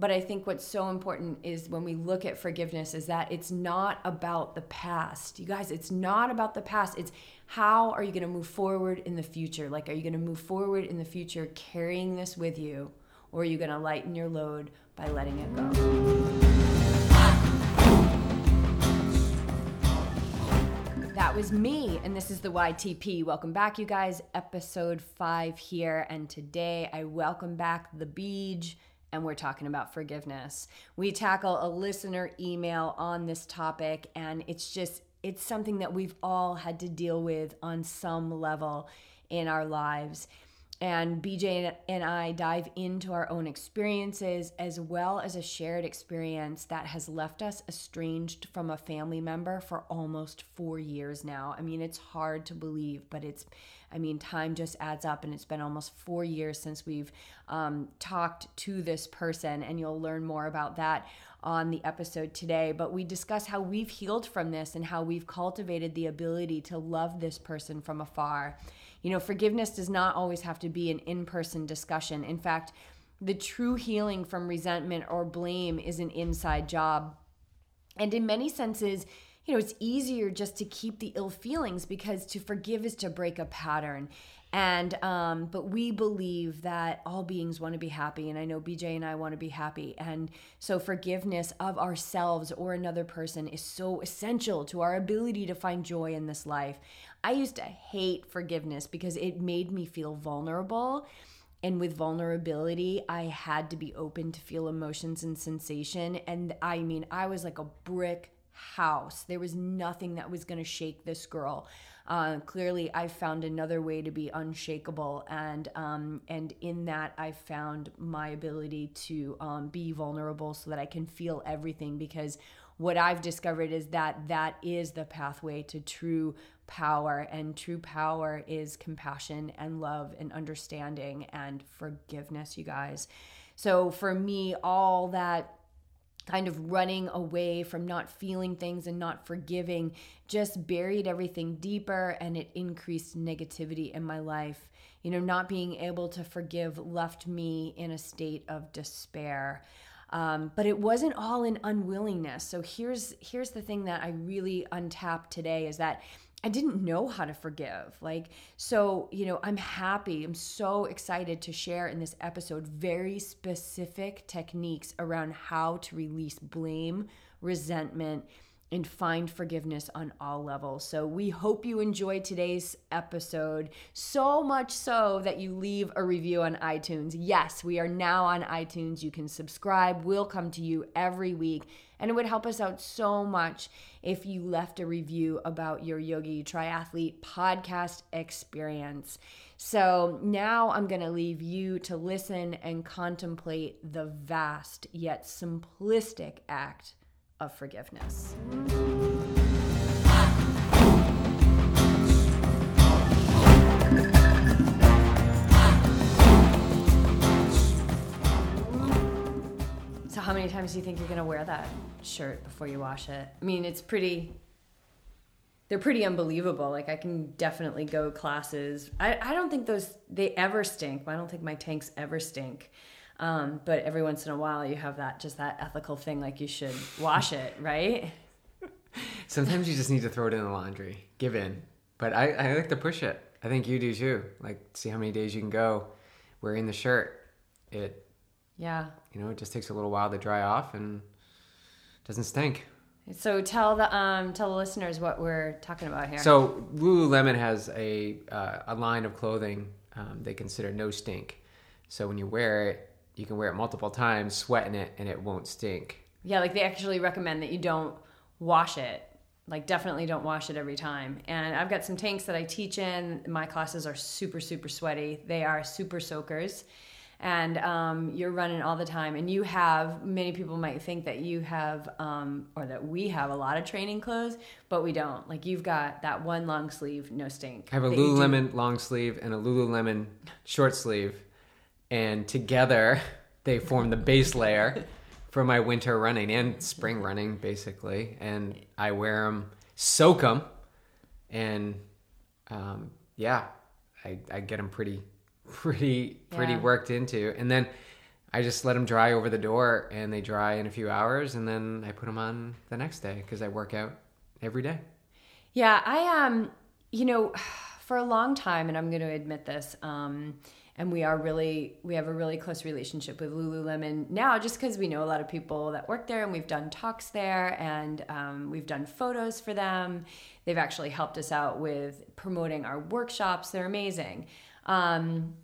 But I think what's so important is when we look at forgiveness is that it's not about the past. You guys, it's not about the past. It's how are you going to move forward in the future? Like, are you going to move forward in the future carrying this with you? Or are you going to lighten your load by letting it go? That was me, and this is the YTP. Welcome back, you guys. Episode five here, and today I welcome back the Beej, and we're talking about forgiveness. We tackle a listener email on this topic, and it's just it's something that we've all had to deal with on some level in our lives and BJ and I dive into our own experiences as well as a shared experience that has left us estranged from a family member for almost four years now. I mean, it's hard to believe, but it's, I mean, time just adds up, and it's been almost four years since we've um, talked to this person, and you'll learn more about that on the episode today. But we discuss how we've healed from this and how we've cultivated the ability to love this person from afar you know, forgiveness does not always have to be an in person discussion. In fact, the true healing from resentment or blame is an inside job. And in many senses, you know, it's easier just to keep the ill feelings because to forgive is to break a pattern. And um, but we believe that all beings want to be happy, and I know BJ and I want to be happy, and so forgiveness of ourselves or another person is so essential to our ability to find joy in this life. I used to hate forgiveness because it made me feel vulnerable. And with vulnerability, I had to be open to feel emotions and sensation. And I mean, I was like a brick house. There was nothing that was going to shake this girl. Uh, clearly, I found another way to be unshakable, and um, and in that, I found my ability to um, be vulnerable so that I can feel everything. Because what I've discovered is that that is the pathway to true power, and true power is compassion and love and understanding and forgiveness, you guys. So for me, all that kind of running away from not feeling things and not forgiving just buried everything deeper and it increased negativity in my life. You know, not being able to forgive left me in a state of despair. Um, but it wasn't all in unwillingness. So here's here's the thing that I really untapped today is that I didn't know how to forgive. Like, so, you know, I'm happy. I'm so excited to share in this episode very specific techniques around how to release blame, resentment, and find forgiveness on all levels. So, we hope you enjoyed today's episode so much so that you leave a review on iTunes. Yes, we are now on iTunes. You can subscribe, we'll come to you every week. And it would help us out so much if you left a review about your Yogi Triathlete podcast experience. So now I'm going to leave you to listen and contemplate the vast yet simplistic act of forgiveness. So, how many times do you think you're going to wear that shirt before you wash it? I mean, it's pretty. They're pretty unbelievable. Like I can definitely go classes. I, I don't think those they ever stink. I don't think my tanks ever stink. Um, but every once in a while, you have that just that ethical thing, like you should wash it, right? Sometimes you just need to throw it in the laundry, give in. But I, I like to push it. I think you do too. Like, see how many days you can go wearing the shirt. It, yeah, you know, it just takes a little while to dry off and doesn't stink. So tell the um tell the listeners what we're talking about here. So Lululemon has a uh, a line of clothing um, they consider no stink. So when you wear it, you can wear it multiple times, sweat in it, and it won't stink. Yeah, like they actually recommend that you don't wash it. Like definitely don't wash it every time. And I've got some tanks that I teach in. My classes are super super sweaty. They are super soakers. And um, you're running all the time, and you have many people might think that you have, um, or that we have a lot of training clothes, but we don't. Like you've got that one long sleeve, no stink. I have a Lululemon long sleeve and a Lululemon short sleeve and together they form the base layer for my winter running and spring running basically and i wear them soak them and um, yeah I, I get them pretty pretty pretty yeah. worked into and then I just let them dry over the door, and they dry in a few hours, and then I put them on the next day because I work out every day. Yeah, I um, you know, for a long time, and I'm going to admit this, um, and we are really we have a really close relationship with Lululemon now, just because we know a lot of people that work there, and we've done talks there, and um, we've done photos for them. They've actually helped us out with promoting our workshops. They're amazing. Um,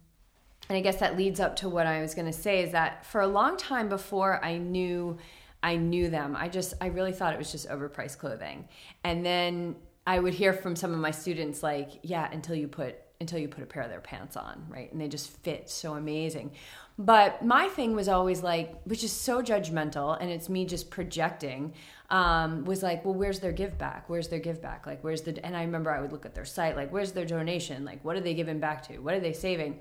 and I guess that leads up to what I was going to say is that for a long time before I knew I knew them, I just I really thought it was just overpriced clothing. And then I would hear from some of my students like, yeah, until you put until you put a pair of their pants on, right? And they just fit so amazing. But my thing was always like, which is so judgmental, and it's me just projecting, um, was like, well, where's their give back? Where's their give back? Like, where's the, and I remember I would look at their site, like, where's their donation? Like, what are they giving back to? What are they saving?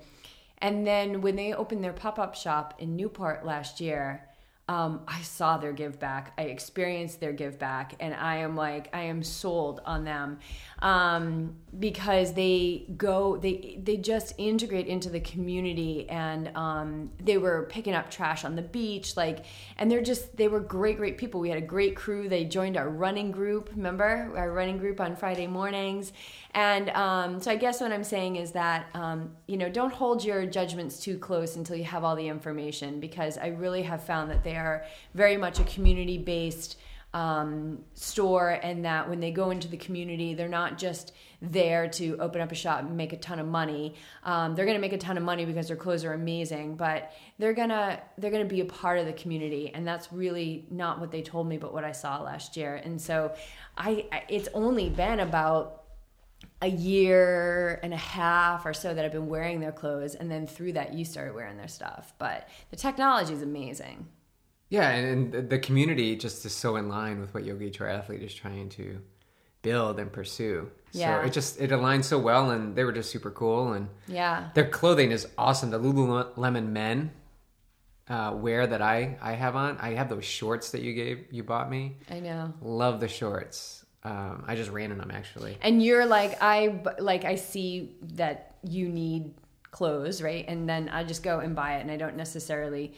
And then when they opened their pop up shop in Newport last year, um, I saw their give back. I experienced their give back, and I am like, I am sold on them um, because they go, they they just integrate into the community, and um, they were picking up trash on the beach, like, and they're just they were great, great people. We had a great crew. They joined our running group. Remember our running group on Friday mornings, and um, so I guess what I'm saying is that, um, you know, don't hold your judgments too close until you have all the information because I really have found that they are very much a community based um, store and that when they go into the community, they're not just there to open up a shop and make a ton of money. Um, they're going to make a ton of money because their clothes are amazing, but they're gonna they're gonna be a part of the community, and that's really not what they told me, but what I saw last year. And so, I it's only been about a year and a half or so that I've been wearing their clothes, and then through that, you started wearing their stuff. But the technology is amazing. Yeah, and the community just is so in line with what Yogi Triathlete is trying to build and pursue. Yeah. So it just it aligns so well, and they were just super cool, and yeah, their clothing is awesome. The Lululemon men uh, wear that I I have on, I have those shorts that you gave you bought me. I know. Love the shorts. Um, I just ran in them actually. And you're like, I like, I see that you need clothes, right? And then I just go and buy it, and I don't necessarily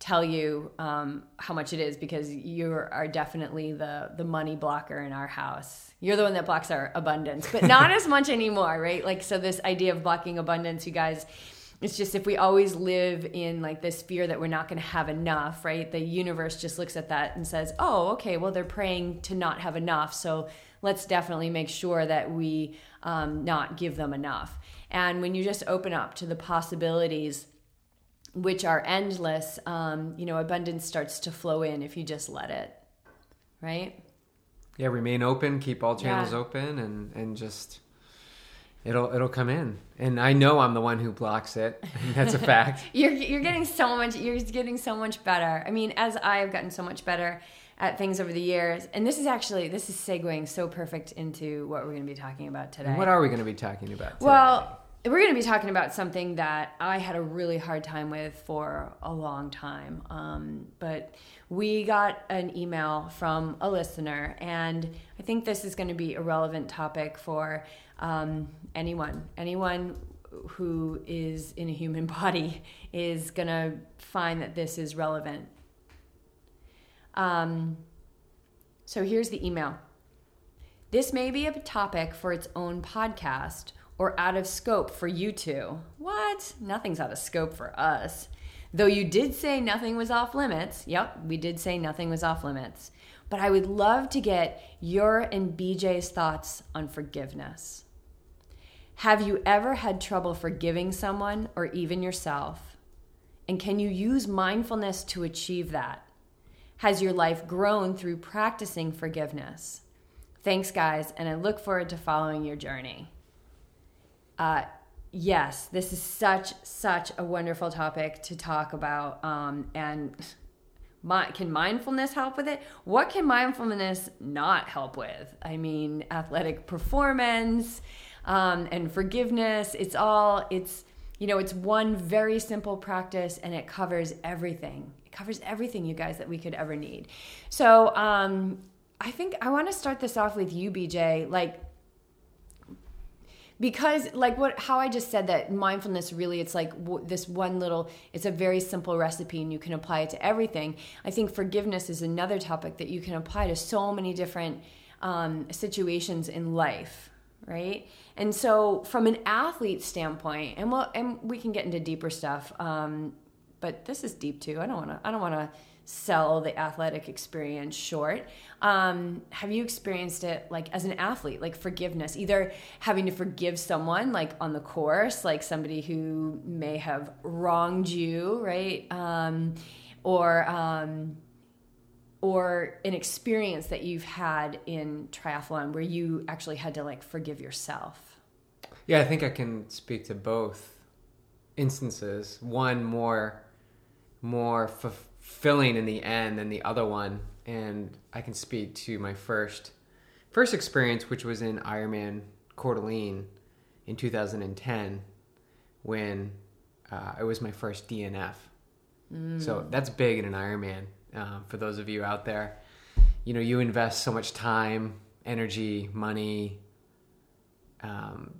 tell you um, how much it is because you are definitely the the money blocker in our house. You're the one that blocks our abundance, but not as much anymore, right? Like so, this idea of blocking abundance, you guys it's just if we always live in like this fear that we're not going to have enough right the universe just looks at that and says oh okay well they're praying to not have enough so let's definitely make sure that we um, not give them enough and when you just open up to the possibilities which are endless um, you know abundance starts to flow in if you just let it right? Yeah remain open keep all channels Yeah. open and and just it'll it'll come in. And i know i'm the one who blocks it. That's a fact. You're you're getting so much you're getting so much better. I mean as i've gotten so much better at things over the years and this is actually this is segueing so perfect into what we're going to be talking about today. What are we going to be talking about today? well we're going to be talking about something that i had a really hard time with for a long time um, but we got an email from a listener and i think this is going to be a relevant topic for um, anyone. Anyone who is in a human body is going to find that this is relevant. Um, so here's the email. This may be a topic for its own podcast or out of scope for you two. What? Nothing's out of scope for us. Though you did say nothing was off limits. Yep, we did say nothing was off limits. But I would love to get your and BJ's thoughts on forgiveness. Have you ever had trouble forgiving someone or even yourself? And can you use mindfulness to achieve that? Has your life grown through practicing forgiveness? Thanks, guys, and I look forward to following your journey. Uh, yes, this is such such a wonderful topic to talk about, um, and my, can mindfulness help with it? What can mindfulness not help with? I mean, athletic performance um, and forgiveness. It's all it's you know it's one very simple practice, and it covers everything. It covers everything, you guys, that we could ever need. So um, I think I want to start this off with you, BJ. Like because like what how i just said that mindfulness really it's like w- this one little it's a very simple recipe and you can apply it to everything. I think forgiveness is another topic that you can apply to so many different um, situations in life right? And so from an athlete standpoint and well and we can get into deeper stuff um, but this is deep too. I don't want to i don't want to sell the athletic experience short. Um, have you experienced it like as an athlete, like forgiveness, either having to forgive someone like on the course, like somebody who may have wronged you, right? Um, or, um, or an experience that you've had in triathlon where you actually had to like forgive yourself? Yeah, I think I can speak to both instances. One more, more fulfilling in the end than the other one. And I can speak to my first first experience, which was in Ironman Coeur d'Alene in 2010, when uh, it was my first DNF. Mm. So that's big in an Ironman. Uh, for those of you out there, you know, you invest so much time, energy, money, um,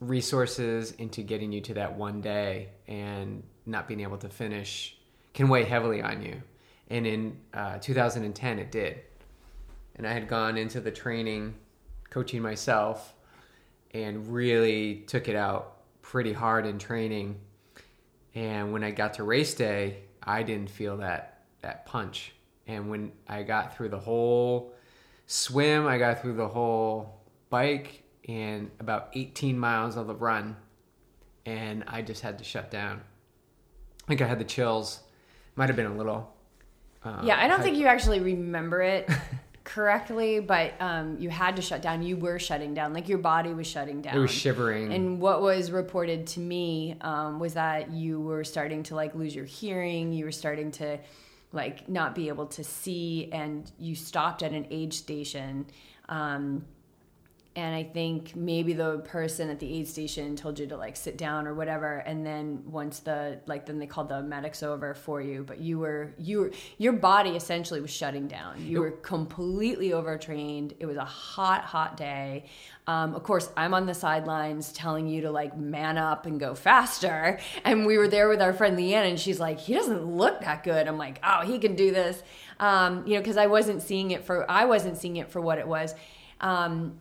resources into getting you to that one day, and not being able to finish can weigh heavily on you. And in uh, 2010, it did. And I had gone into the training, coaching myself, and really took it out pretty hard in training. And when I got to race day, I didn't feel that that punch. And when I got through the whole swim, I got through the whole bike and about 18 miles of the run, and I just had to shut down. I think I had the chills might have been a little. Uh, yeah, I don't think you actually remember it correctly, but um, you had to shut down. You were shutting down, like your body was shutting down. It was shivering. And what was reported to me um, was that you were starting to like lose your hearing. You were starting to like not be able to see, and you stopped at an aid station. Um, and I think maybe the person at the aid station told you to like sit down or whatever, and then once the like then they called the medics over for you, but you were you were your body essentially was shutting down. You were completely overtrained. It was a hot hot day. Um, of course, I'm on the sidelines telling you to like man up and go faster, and we were there with our friend Leanne, and she's like, he doesn't look that good. I'm like, oh, he can do this, um, you know, because I wasn't seeing it for I wasn't seeing it for what it was. Um,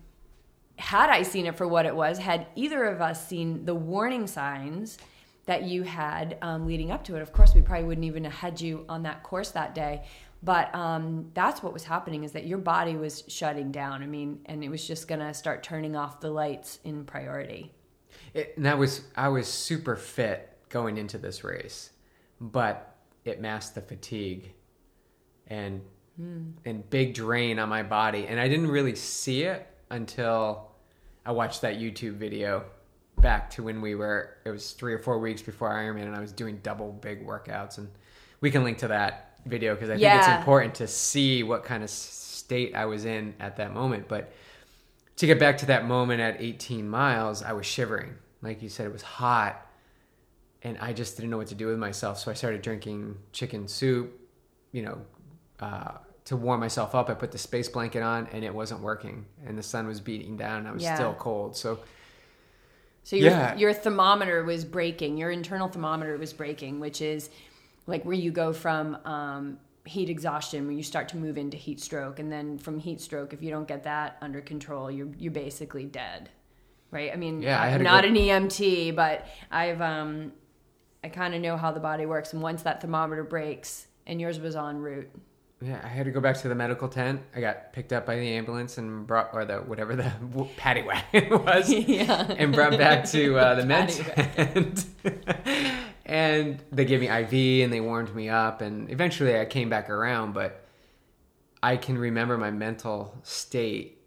had I seen it for what it was, had either of us seen the warning signs that you had um, leading up to it, of course, we probably wouldn't even have had you on that course that day. But um, that's what was happening is that your body was shutting down. I mean, and it was just going to start turning off the lights in priority. It, and that was, I was super fit going into this race, but it masked the fatigue and, mm. and big drain on my body. And I didn't really see it until I watched that YouTube video back to when we were it was three or four weeks before Ironman and I was doing double big workouts and we can link to that video because I think yeah. it's important to see what kind of state I was in at that moment. But to get back to that moment at 18 miles, I was shivering. Like you said, it was hot and I just didn't know what to do with myself. So I started drinking chicken soup, you know, uh, to warm myself up. I put the space blanket on and it wasn't working, and the sun was beating down. And I was yeah. still cold. So, so your yeah. your thermometer was breaking. Your internal thermometer was breaking, which is like where you go from um, heat exhaustion when you start to move into heat stroke, and then from heat stroke, if you don't get that under control, you're you're basically dead. Right? I mean, yeah, I am not go- an EMT, but I've um, I kind of know how the body works, and once that thermometer breaks, and yours was on route yeah, I had to go back to the medical tent. I got picked up by the ambulance and brought, or the whatever the paddy wagon was, yeah. and brought back to uh, the med tent. and they gave me IV and they warmed me up, and eventually I came back around. But I can remember my mental state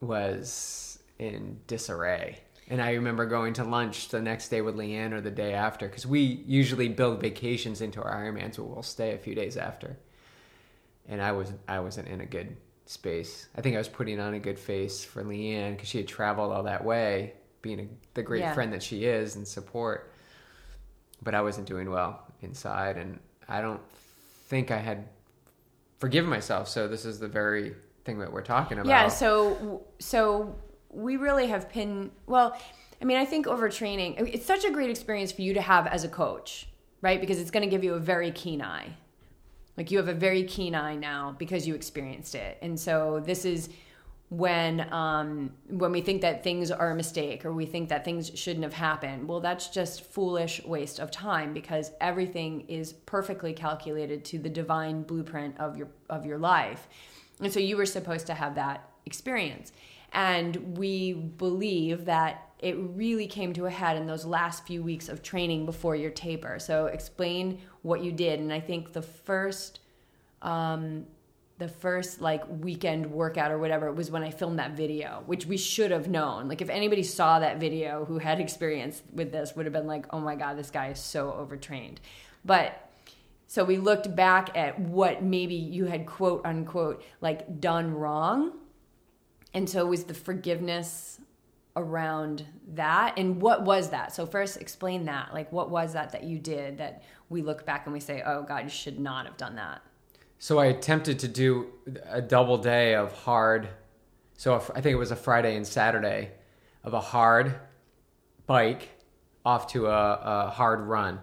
was in disarray. And I remember going to lunch the next day with Leanne or the day after because we usually build vacations into our Ironmans where we'll stay a few days after and I was I wasn't in a good space. I think I was putting on a good face for Leanne because she had traveled all that way, being a, the great yeah. friend that she is and support. But I wasn't doing well inside, and I don't think I had forgiven myself. So this is the very thing that we're talking about. Yeah. So so we really have pinned well i mean i think overtraining it's such a great experience for you to have as a coach right because it's going to give you a very keen eye like you have a very keen eye now because you experienced it. And so this is when um, when we think that things are a mistake or we think that things shouldn't have happened well that's just foolish waste of time because everything is perfectly calculated to the divine blueprint of your of your life. And so you were supposed to have that experience. And we believe that it really came to a head in those last few weeks of training before your taper so explain what you did and i think the first um, the first like weekend workout or whatever was when I filmed that video, which we should have known. Like if anybody saw that video who had experience with this would have been like, "Oh my god, this guy is so overtrained." But so we looked back at what maybe you had quote unquote like done wrong. And so it was the forgiveness around that and what was that so first explain that like what was that that you did that we look back and we say oh god you should not have done that So I attempted to do a double day of hard. So I think it was a Friday and Saturday of a hard bike off to a, a hard run.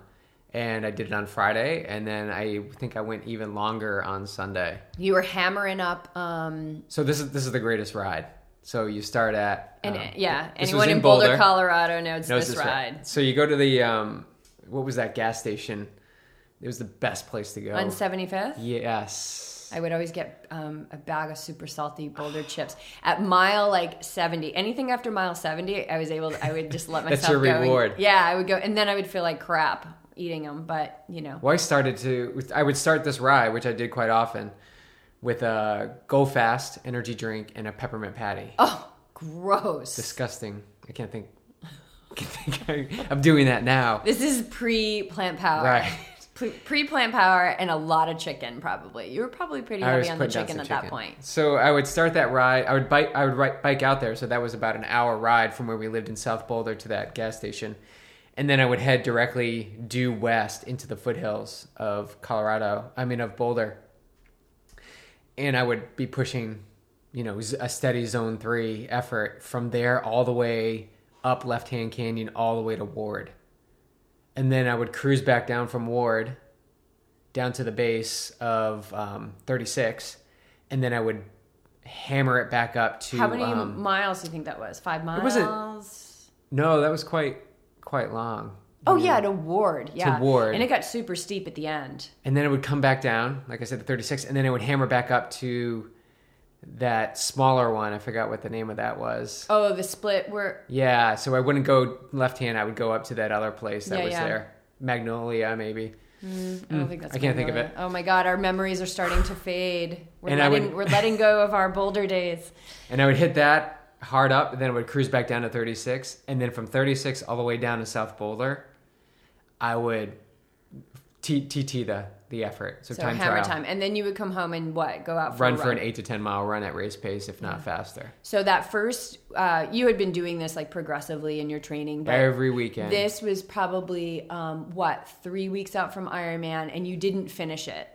And I did it on Friday, and then I think I went even longer on Sunday. you were hammering up um So this is this is the greatest ride. So you start at and um, yeah anyone was in boulder, colorado knows knows this this ride So you go to the um, what was that gas station? It was the best place to go. on 75th yes. I would always get um, a bag of super salty boulder chips at mile like 70. Anything after mile 70, I was able to, I would just let myself That's your go and- reward. yeah, I would go. And then I would feel like crap eating them. But, you know, Well, I started to. I would start this ride, which I did quite often, with a Go Fast energy drink and a peppermint patty. oh, gross. Disgusting. I can't think. I can't think I'm doing that now. this is pre plant power. Right. Pre plant power and a lot of chicken, probably. You were probably pretty I heavy on the chicken at that point. So I would start that ride. I would bike. I would bike out there. So that was about an hour ride from where we lived in South Boulder to that gas station, and then I would head directly due west into the foothills of Colorado. I mean of Boulder, and I would be pushing, you know, a steady zone three effort from there all the way up Left Hand Canyon all the way to Ward, and then I would cruise back down from Ward down to the base of um, 36, and then I would hammer it back up to. How many um, miles do you think that was? Five miles? It wasn't- no, that was quite quite long. Oh, yeah, to Ward. Yeah. Ward. And it got super steep at the end. And then it would come back down, like I said, to 36, and then it would hammer back up to that smaller one. I forgot what the name of that was. Oh, the split where Yeah, so I wouldn't go left hand. I would go up to that other place that Yeah, was yeah. there, Magnolia, maybe. I don't think that's. Mm, I can't think of Magnolia. it. Oh my god, our memories are starting to fade. We're And I letting would- we're letting go of our Boulder days. And I would hit that hard up, and then I would cruise back down to 36, and then from 36 all the way down to South Boulder, I would T- TT the the effort. So, So time hammer trial. time, and then you would come home and what? Go out for Run a for an eight to ten mile run at race pace, if not faster, So that first, uh, you had been doing this like progressively in your training, but every weekend. this was probably um, what three weeks out from Ironman, and you didn't finish it.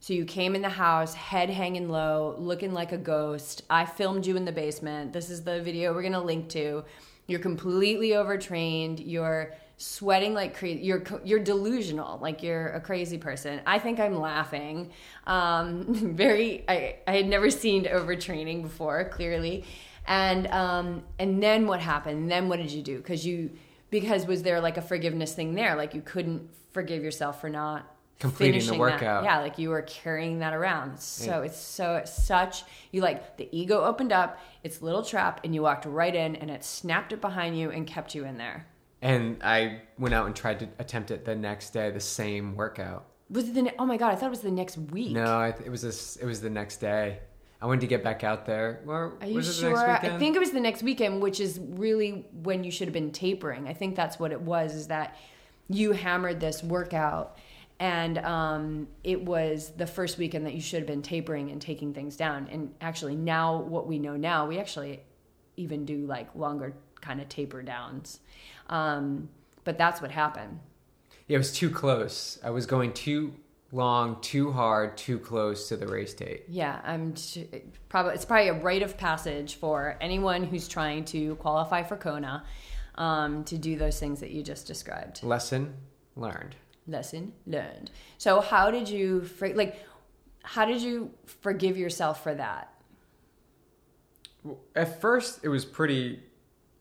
So you came in the house, head hanging low, looking like a ghost. I filmed you in the basement. This is the video we're gonna link to. You're completely overtrained. You're sweating like crazy. You're you're delusional, like you're a crazy person. I think I'm laughing. Um, very. I I had never seen overtraining before. Clearly, and um, and then what happened? Then what did you do? Because you because was there like a forgiveness thing there? Like you couldn't forgive yourself for not Completing the workout. That. Yeah, like you were carrying that around. So it's so it's such you like the ego opened up its little trap and you walked right in and it snapped it behind you and kept you in there. And I went out and tried to attempt it the next day, the same workout. Was it the ne- oh my god? I thought it was the next week. No, I, it was this. It was the next day. I wanted to get back out there. Or Are you was it sure? the next I think it was the next weekend, which is really when you should have been tapering. I think that's what it was. Is that you hammered this workout, and um, it was the first weekend that you should have been tapering and taking things down. And actually, now what we know now, we actually even do like longer kind of taper downs. Um, but that's what happened. Yeah, it was too close. I was going too long, too hard, too close to the race date. Yeah, I'm t- probably it's probably a rite of passage for anyone who's trying to qualify for Kona um, to do those things that you just described. Lesson learned. Lesson learned. So how did you for, like? How did you forgive yourself for that? At first, it was pretty.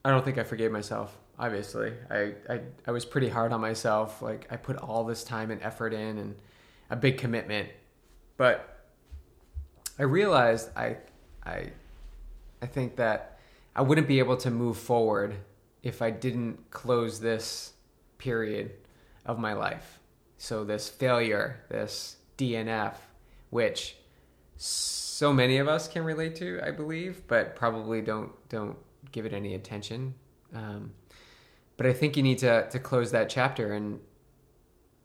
I don't think I forgave myself. Obviously, I, I I was pretty hard on myself. Like I put all this time and effort in, and a big commitment, but I realized I I I think that I wouldn't be able to move forward if I didn't close this period of my life. So this failure, this DNF, which so many of us can relate to, I believe, but probably don't don't give it any attention. Um, but I think you need to to close that chapter, and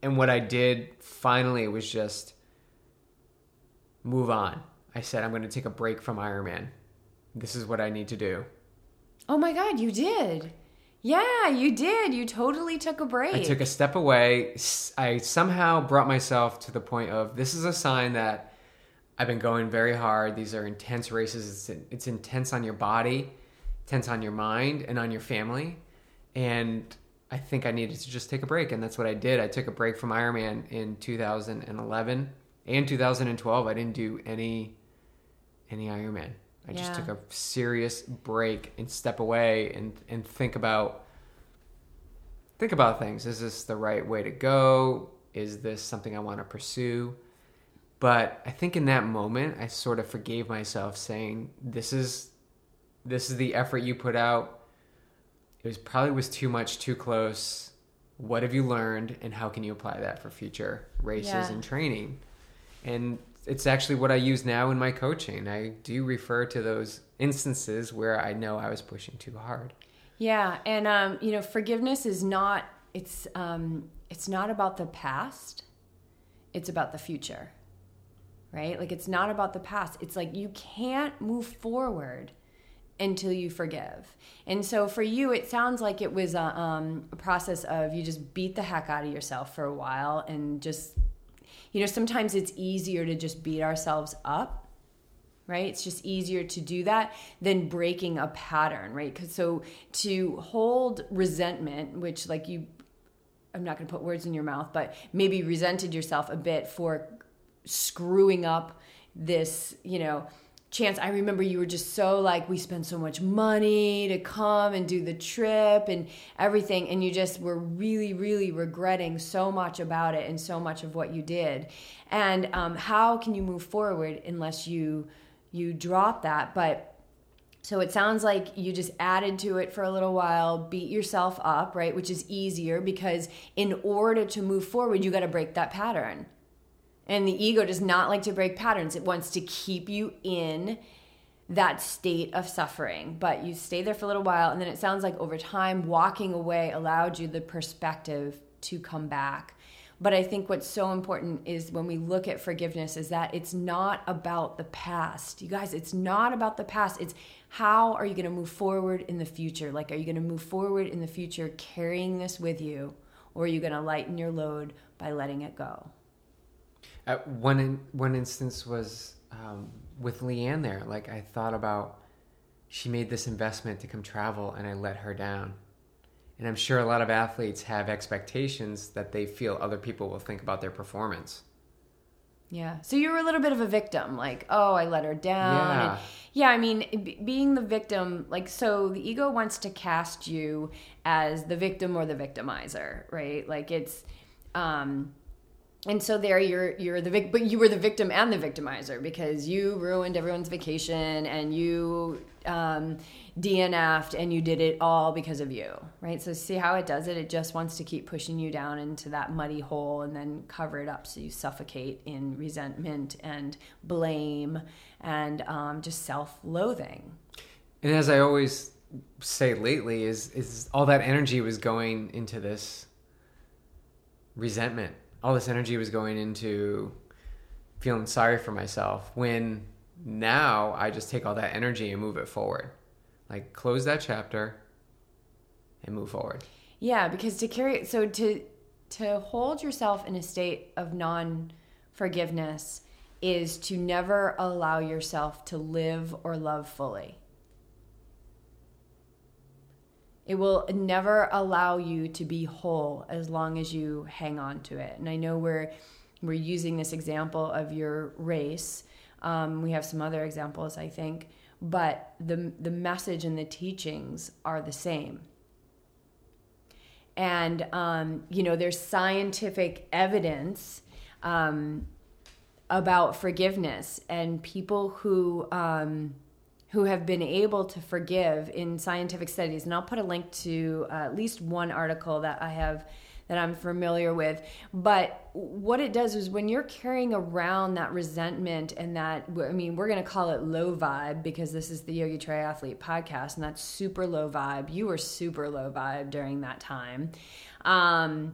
and what I did finally was just move on. I said I'm going to take a break from Ironman. This is what I need to do. Oh my God, you did. Yeah, you did. You totally took a break. I took a step away. I somehow brought myself to the point of this is a sign that I've been going very hard. These are intense races. It's, it's intense on your body, intense on your mind, and on your family. And I think I needed to just take a break, and that's what I did. I took a break from Ironman in 2011 and 2012. I didn't do any any Ironman. I just took a serious break and step away and and think about think about things. Is this the right way to go? Is this something I want to pursue? But I think in that moment I sort of forgave myself saying this is this is the effort you put out. It probably was too much too close. What have you learned and how can you apply that for future races Yeah. and training? And it's actually what I use now in my coaching. I do refer to those instances where I know I was pushing too hard. Yeah, and um, you know, forgiveness is not it's um, it's not about the past. It's about the future. Right? Like it's not about the past. It's like you can't move forward until you forgive. And so for you, it sounds like it was a, um, a process of you just beat the heck out of yourself for a while and just, you know, sometimes it's easier to just beat ourselves up right? It's just easier to do that than breaking a pattern, right? Because so to hold resentment, which like you, I'm not to put words in your mouth, but maybe resented yourself a bit for screwing up this, you know, chance. I remember you were just so like, we spent so much money to come and do the trip and everything. And you just were really, really regretting so much about it and so much of what you did. And um, how can you move forward unless you you drop that? But so it sounds like you just added to it for a little while, beat yourself up, right? Which is easier because in order to move forward, you got to break that pattern. And the ego does not like to break patterns. It wants to keep you in that state of suffering. But you stay there for a little while, and then it sounds like over time, walking away allowed you the perspective to come back. But I think what's so important is when we look at forgiveness is that it's not about the past. You guys, it's not about the past. It's how are you going to move forward in the future? Like, are you going to move forward in the future carrying this with you? Or are you going to lighten your load by letting it go? At one in, one instance was um, with Leanne there. Like I thought about, she made this investment to come travel, and I let her down. And I'm sure a lot of athletes have expectations that they feel other people will think about their performance. Yeah. So you were a little bit of a victim, like, oh, I let her down. Yeah. And yeah, I mean, b- being the victim, like, so the ego wants to cast you as the victim or the victimizer, right? Like, it's, um, and so there you're you're the vic- but you were the victim and the victimizer because you ruined everyone's vacation and you um, DNF'd and you did it all because of you, right? So see how it does it? It just wants to keep pushing you down into that muddy hole and then cover it up so you suffocate in resentment and blame and um, just self-loathing. And as I always say lately, is is all that energy was going into this resentment. All this energy was going into feeling sorry for myself. When now I just take all that energy and move it forward, like close that chapter and move forward. Yeah, because to carry so to to hold yourself in a state of non forgiveness is to never allow yourself to live or love fully. It will never allow you to be whole as long as you hang on to it. And I know we're we're using this example of your race. Um, we have some other examples, I think, but the the message and the teachings are the same. And um, you know, there's scientific evidence um, about forgiveness, and people who um, who have been able to forgive in scientific studies. And I'll put a link to uh, at least one article that I have that I'm familiar with. But what it does is when you're carrying around that resentment and that, I mean, we're going to call it low vibe because this is the Yogi Triathlete podcast and that's super low vibe. You were super low vibe during that time. Um,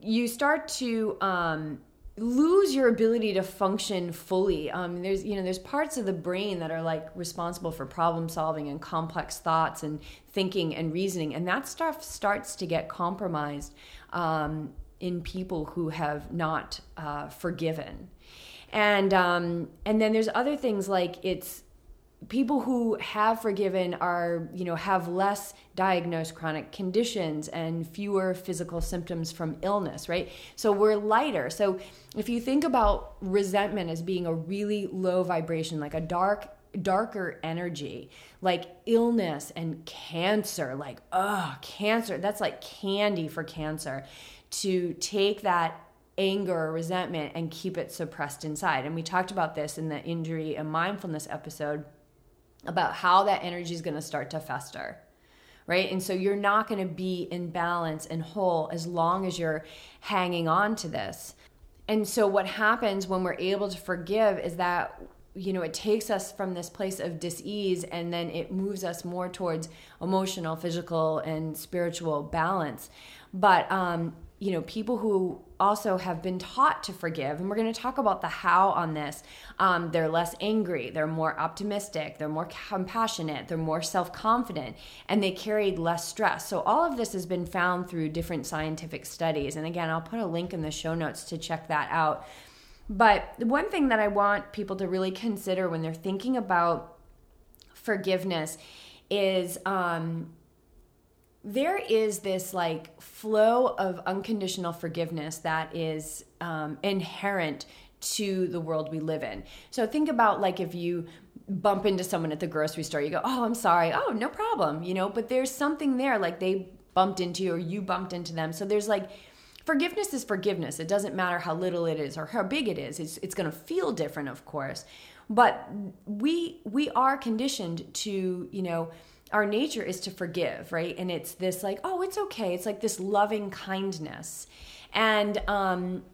you start to um, lose your ability to function fully. Um, there's you know there's parts of the brain that are like responsible for problem solving and complex thoughts and thinking and reasoning, and that stuff starts to get compromised um, in people who have not uh, forgiven. And um, and then there's other things like it's people who have forgiven are you know have less diagnosed chronic conditions and fewer physical symptoms from illness right? So we're lighter. So if you think about resentment as being a really low vibration like a dark darker energy like illness and cancer like oh cancer that's like candy for cancer to take that anger or resentment and keep it suppressed inside. And we talked about this in the injury and mindfulness episode about how that energy is going to start to fester right? And so you're not going to be in balance and whole as long as you're hanging on to this. And so what happens when we're able to forgive is that you know it takes us from this place of dis-ease and then it moves us more towards emotional physical and spiritual balance but um you know people who also have been taught to forgive and we're going to talk about the how on this um, they're less angry they're more optimistic they're more compassionate they're more self-confident and they carried less stress. So all of this has been found through different scientific studies and again i'll put a link in the show notes to check that out. But the one thing that i want people to really consider when they're thinking about forgiveness is um, there is this like flow of unconditional forgiveness that is um, inherent to the world we live in. So think about like if you bump into someone at the grocery store, you go, "Oh, I'm sorry." "Oh, no problem." You know, but there's something there like they bumped into you or you bumped into them. So there's like forgiveness is forgiveness. It doesn't matter how little it is or how big it is. It's it's going to feel different, of course. But we we are conditioned to, you know, our nature is to forgive, right? And it's this like, oh, it's okay. It's like this loving kindness. And um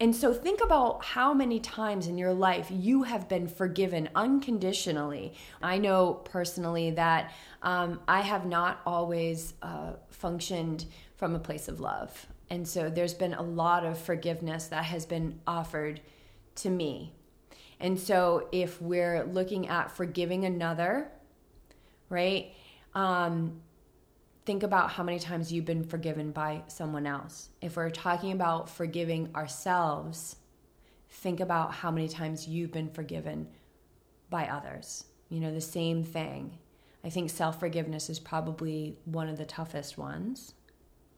and so think about how many times in your life you have been forgiven unconditionally. I know personally that um, I have not always uh, functioned from a place of love. And so there's been a lot of forgiveness that has been offered to me. And so if we're looking at forgiving another, right? Um, think about how many times you've been forgiven by someone else. If we're talking about forgiving ourselves, think about how many times you've been forgiven by others. You know, the same thing. I think self forgiveness is probably one of the toughest ones.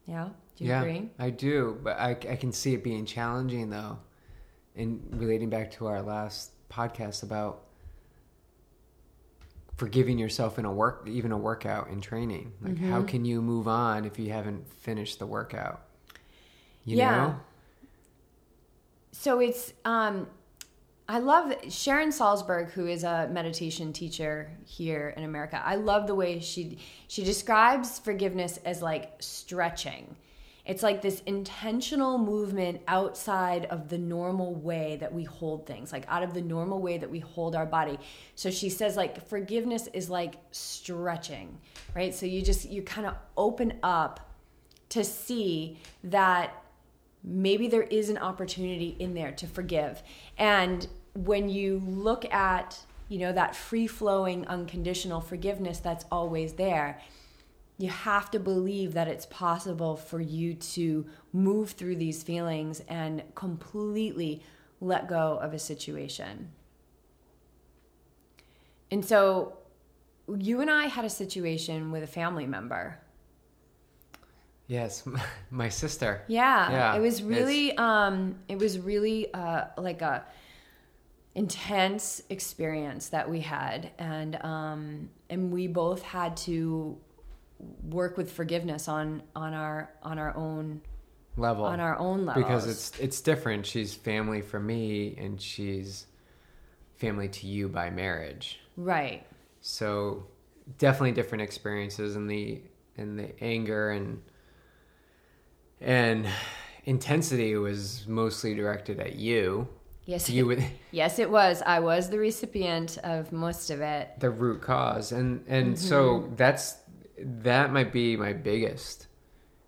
Yeah? Do you yeah, agree? I do, but I, I can see it being challenging though. In relating back to our last podcast about forgiving yourself in a work even a workout in training like mm-hmm. how can you move on if you haven't finished the workout you yeah. know so it's um I love Sharon Salzberg, who is a meditation teacher here in America. I love the way she she describes forgiveness as like stretching. It's like this intentional movement outside of the normal way that we hold things, like out of the normal way that we hold our body. So she says like forgiveness is like stretching, right? So you just you kind of open up to see that maybe there is an opportunity in there to forgive. And when you look at, you know, that free-flowing unconditional forgiveness that's always there, you have to believe that it's possible for you to move through these feelings and completely let go of a situation. And so you and I had a situation with a family member. Yes, my sister. Yeah, Yeah, it was really, um, it was really uh, like a intense experience that we had, and um, and we both had to work with forgiveness on on our on our own level on our own level because it's it's different. She's family for me, and she's family to you by marriage. right. So definitely different experiences, and the and the anger and and intensity was mostly directed at you. Yes, You would yes, it was. I was the recipient of most of it. the root cause, and and so mm-hmm. that's that might be my biggest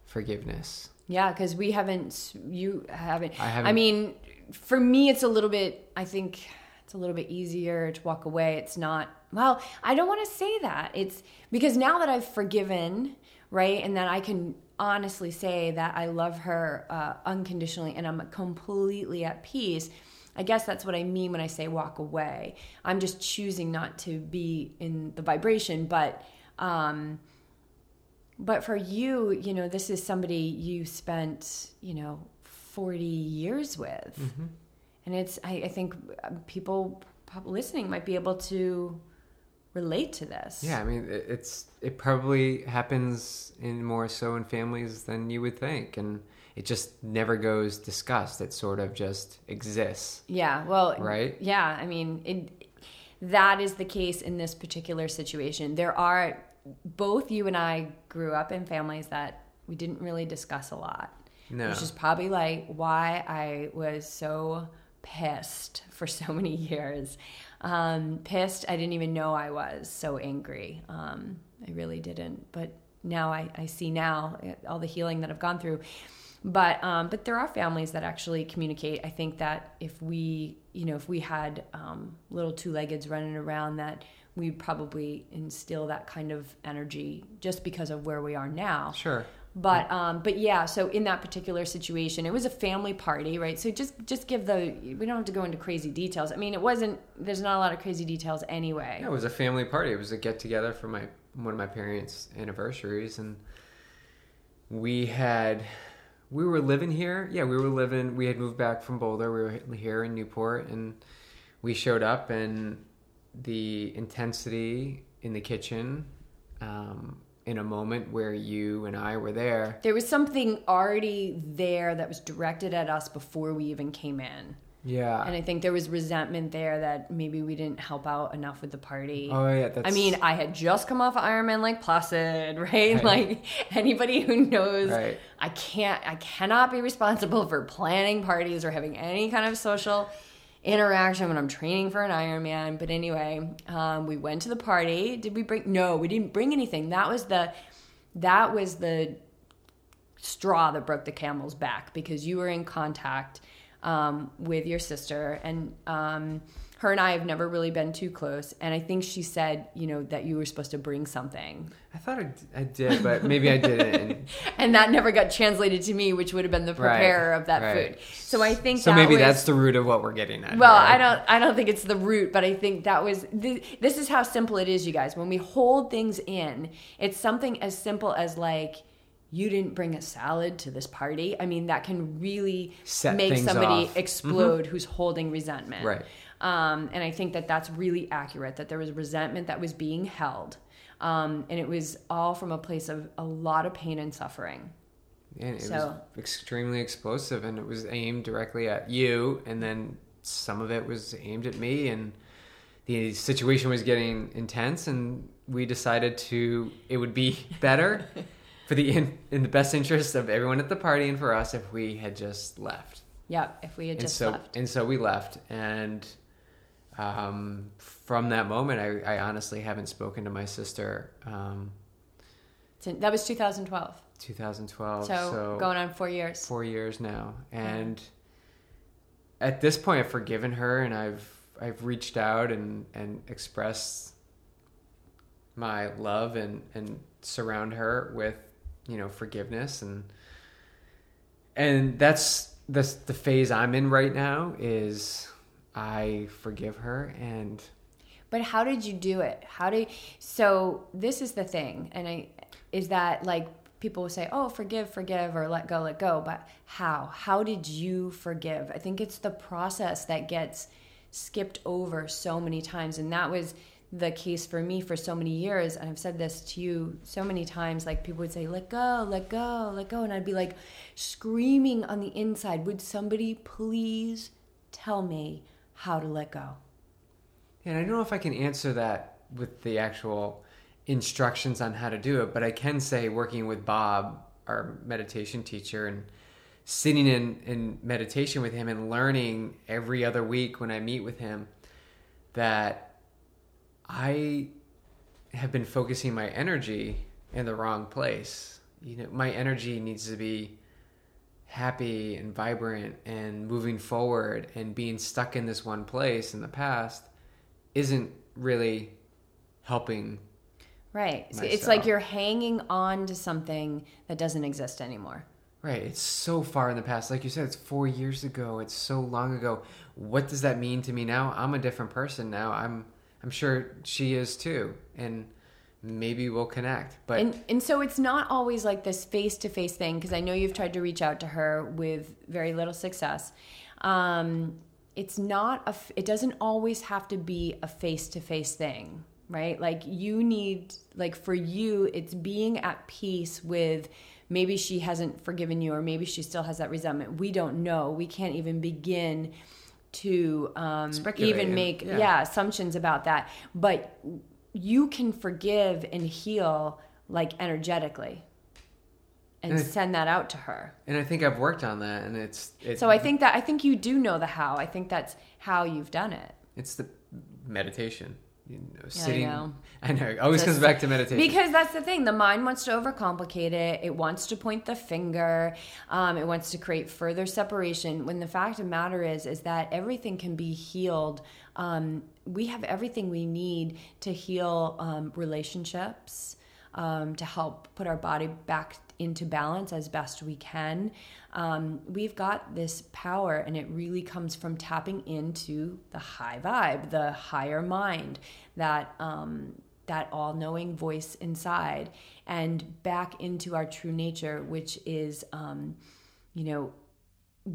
forgiveness. Yeah, because we haven't, you haven't. I haven't- I mean, for me, it's a little bit. I think it's a little bit easier to walk away. It's not. Well, I don't want to say that. It's because now that I've forgiven, right, and that I can honestly say that I love her uh, unconditionally, and I'm completely at peace. I guess that's what I mean when I say walk away. I'm just choosing not to be in the vibration, but. Um, but for you, you know, this is somebody you spent, you know, 40 years with. Mm-hmm. And it's, I, I think uh, people listening might be able to relate to this. Yeah, I mean, it- it's it probably happens in more so in families than you would think, and it just never goes discussed. It sort of just exists. Yeah. Well, Right? Yeah. I mean, it, that is the case in this particular situation. There are, both you and I grew up in families that we didn't really discuss a lot. No. Which is probably like why I was so pissed for so many years. Um, pissed, I didn't even know I was so angry. Um, I really didn't. But now I, I see now eh, all the healing that I've gone through. But um, but there are families that actually communicate. I think that if we you know if we had um, little two leggeds running around, that we'd probably instill that kind of energy just because of where we are now. Sure. But um, but yeah, so in that particular situation, it was a family party, right? So just just give the we don't have to go into crazy details. I mean, it wasn't. There's not a lot of crazy details anyway. Yeah, it was a family party. It was a get together for my one of my parents' anniversaries, and we had we were living here. Yeah, we were living. We had moved back from Boulder. We were here in Newport, and we showed up, and the intensity in the kitchen. Um, in a moment where you and I were there, There was something already there that was directed at us before we even came in. yeah. And I think there was resentment there that maybe we didn't help out enough with the party. oh yeah, that's. I mean, I had just come off of Ironman Lake Placid, right? Right. Like anybody who knows, Right. I can't, I cannot be responsible for planning parties or having any kind of social interaction when I'm training for an Ironman. But anyway, um, we went to the party. Did we bring? No, we didn't bring anything. That was the, that was the straw that broke the camel's back because you were in contact um, with your sister and um, her and I have never really been too close. And I think she said, you know, that you were supposed to bring something. I thought I, I did, but maybe I didn't. And, that never got translated to me, which would have been the Right, preparer of that right. food. So I think so that maybe was, that's the root of what we're getting at. Well. I don't. I don't think it's the root, but I think that was. Th- this is how simple it is, you guys. When we hold things in, it's something as simple as like, you didn't bring a salad to this party. I mean, that can really Set make somebody off. Mm-hmm. explode who's holding resentment. Right. Um, and I think that that's really accurate. That there was resentment that was being held, um, and it was all from a place of a lot of pain and suffering. And it was extremely explosive, and it was aimed directly at you, and then some of it was aimed at me, and the situation was getting intense, and we decided to. It would be better for the in, in the best interest of everyone at the party and for us if we had just left. Yeah, if we had and just so left. and so we left, and um, from that moment, I, I honestly haven't spoken to my sister. Um, that was 2012. 2012, So, so going on four years. four years now and at this point i've forgiven her and i've i've reached out and and expressed my love and and surround her with you know forgiveness and and that's this the phase I'm in right now is I forgive her and But how did you do it? How do so this is the thing and I is that like people will say, "Oh, forgive, forgive or let go, let go." But how? How did you forgive? I think it's the process that gets skipped over so many times and that was the case for me for so many years and i've said this to you so many times like people would say let go let go let go and i'd be like screaming on the inside would somebody please tell me how to let go and I don't know if I can answer that with the actual instructions on how to do it, but I can say working with Bob, our meditation teacher, and sitting in, in meditation with him and learning every other week when I meet with him that I have been focusing my energy in the wrong place. You know, my energy needs to be happy and vibrant and moving forward and being stuck in this one place in the past isn't really helping right so it's like you're hanging on to something that doesn't exist anymore Right. It's so far in the past. Like you said, it's four years ago. It's so long ago. What does that mean to me now? I'm a different person now. I'm I'm sure she is too. And maybe we'll connect. But and and so it's not always like this face to face thing because I know you've tried to reach out to her with very little success. Um, it's not a It doesn't always have to be a face to face thing, right? Like you need, like for you, it's being at peace with. Maybe she hasn't forgiven you, or maybe she still has that resentment. We don't know. We can't even begin to um, even make yeah. yeah assumptions about that. But you can forgive and heal like energetically and And I- send that out to her. and I think I've worked on that and it's it's So I think that I think you do know the how. I think that's how you've done it. it's the meditation. You know, sitting know. I know. It always Just- comes back to meditation. Because that's the thing. The mind wants to overcomplicate it. It wants to point the finger. Um, it wants to create further separation. When the fact of the matter is, is that everything can be healed. Um, we have everything we need to heal um, relationships, um, to help put our body back into balance as best we can. Um, we've got this power, and it really comes from tapping into the high vibe, the higher mind, that um, that all-knowing voice inside, and back into our true nature, which is, um, you know,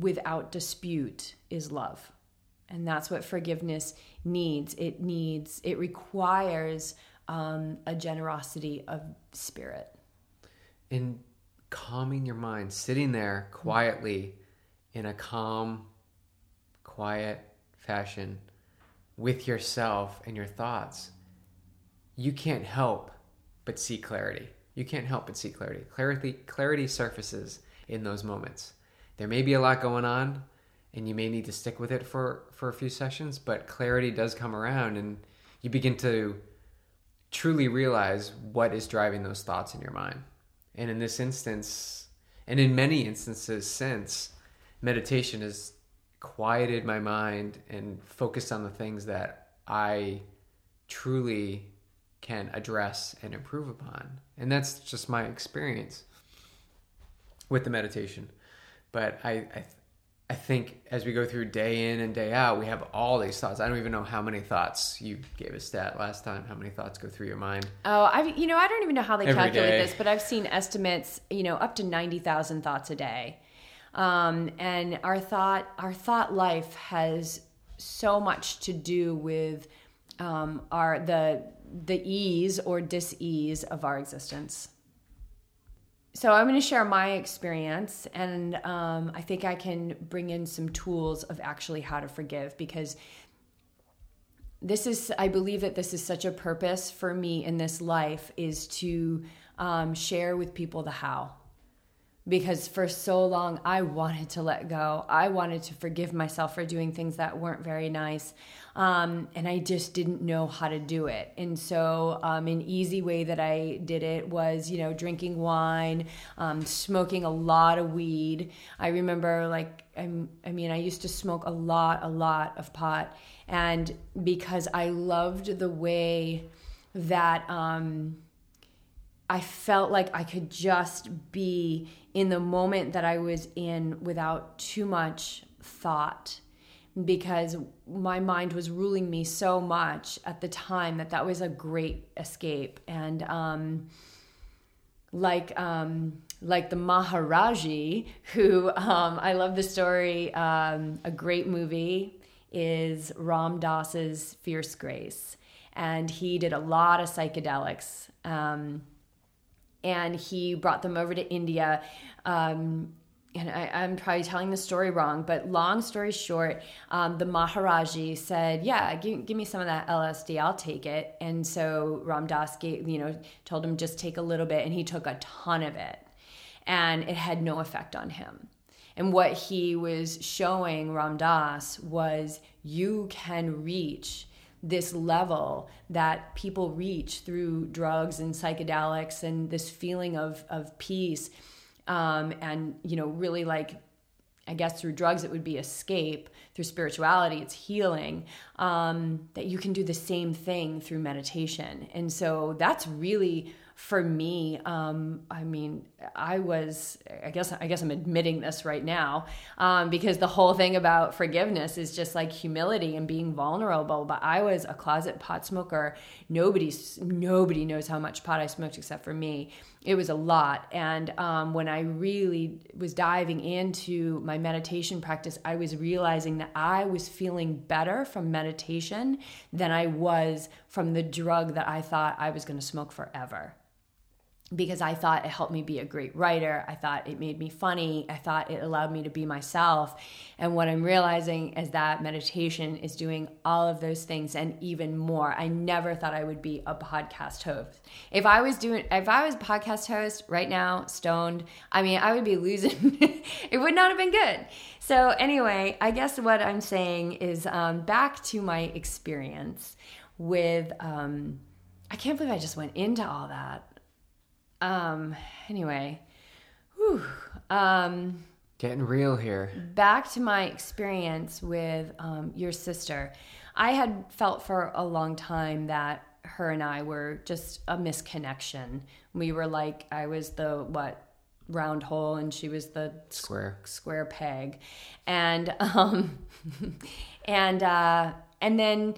without dispute, is love, and that's what forgiveness needs. It needs, it requires um, a generosity of spirit. in calming your mind, sitting there quietly in a calm, quiet fashion with yourself and your thoughts, you can't help but see clarity. You can't help but see clarity. Clarity clarity surfaces in those moments. There may be a lot going on and you may need to stick with it for for a few sessions, but clarity does come around and you begin to truly realize what is driving those thoughts in your mind. And in this instance, and in many instances since, meditation has quieted my mind and focused on the things that I truly can address and improve upon. And that's just my experience with the meditation. But I, I, I think as we go through day in and day out, we have all these thoughts. I don't even know how many thoughts you gave a stat last time. How many thoughts go through your mind? Oh, I you know I don't even know how they Every calculate day. this, but I've seen estimates, you know, up to ninety thousand thoughts a day, um, and our thought our thought life has so much to do with um, our the the ease or dis-ease of our existence. So I'm going to share my experience, and um, I think I can bring in some tools of actually how to forgive because this is i believe that this is such a purpose for me in this life is to um, share with people the how because for so long i wanted to let go. I wanted to forgive myself for doing things that weren't very nice um, and i just didn't know how to do it. And so um, an easy way that i did it was you know drinking wine um, smoking a lot of weed. I remember like I'm, i mean i used to smoke a lot a lot of pot and because i loved the way that um, I felt like I could just be in the moment that I was in without too much thought because my mind was ruling me so much at the time that that was a great escape and um, like um, like the Maharaji, who um, I love the story. Um, a great movie is Ram Dass's Fierce Grace, and he did a lot of psychedelics. And he brought them over to India um, and I, am probably telling the story wrong, but long story short, um, the Maharaji said, "Yeah, give, give, me some of that LSD. I'll take it." And so Ram Dass gave, you know, told him just take a little bit, and he took a ton of it, and it had no effect on him. And what he was showing Ram Dass was you can reach this level that people reach through drugs and psychedelics and this feeling of of peace um, and you know really like i guess through drugs it would be escape. Through spirituality it's healing um, that you can do the same thing through meditation and so that's really for me, um, I mean, I was, I guess, I guess I'm admitting this right now, um, because the whole thing about forgiveness is just like humility and being vulnerable. But I was a closet pot smoker. Nobody, nobody knows how much pot I smoked except for me. It was a lot. And um, when I really was diving into my meditation practice, I was realizing that I was feeling better from meditation than I was from the drug that I thought I was going to smoke forever because I thought it helped me be a great writer. I thought it made me funny. I thought it allowed me to be myself. And what I'm realizing is that meditation is doing all of those things and even more. I never thought I would be a podcast host. If I was doing if I was podcast host right now, stoned, I mean, I would be losing. it would not have been good. So anyway, I guess what I'm saying is um, back to my experience with um, I can't believe I just went into all that um, anyway, whew, um, getting real here. Back to my experience with um, your sister. I had felt for a long time that her and I were just a misconnection. We were like, I was the what round hole and she was the square square peg, and um, and uh, and then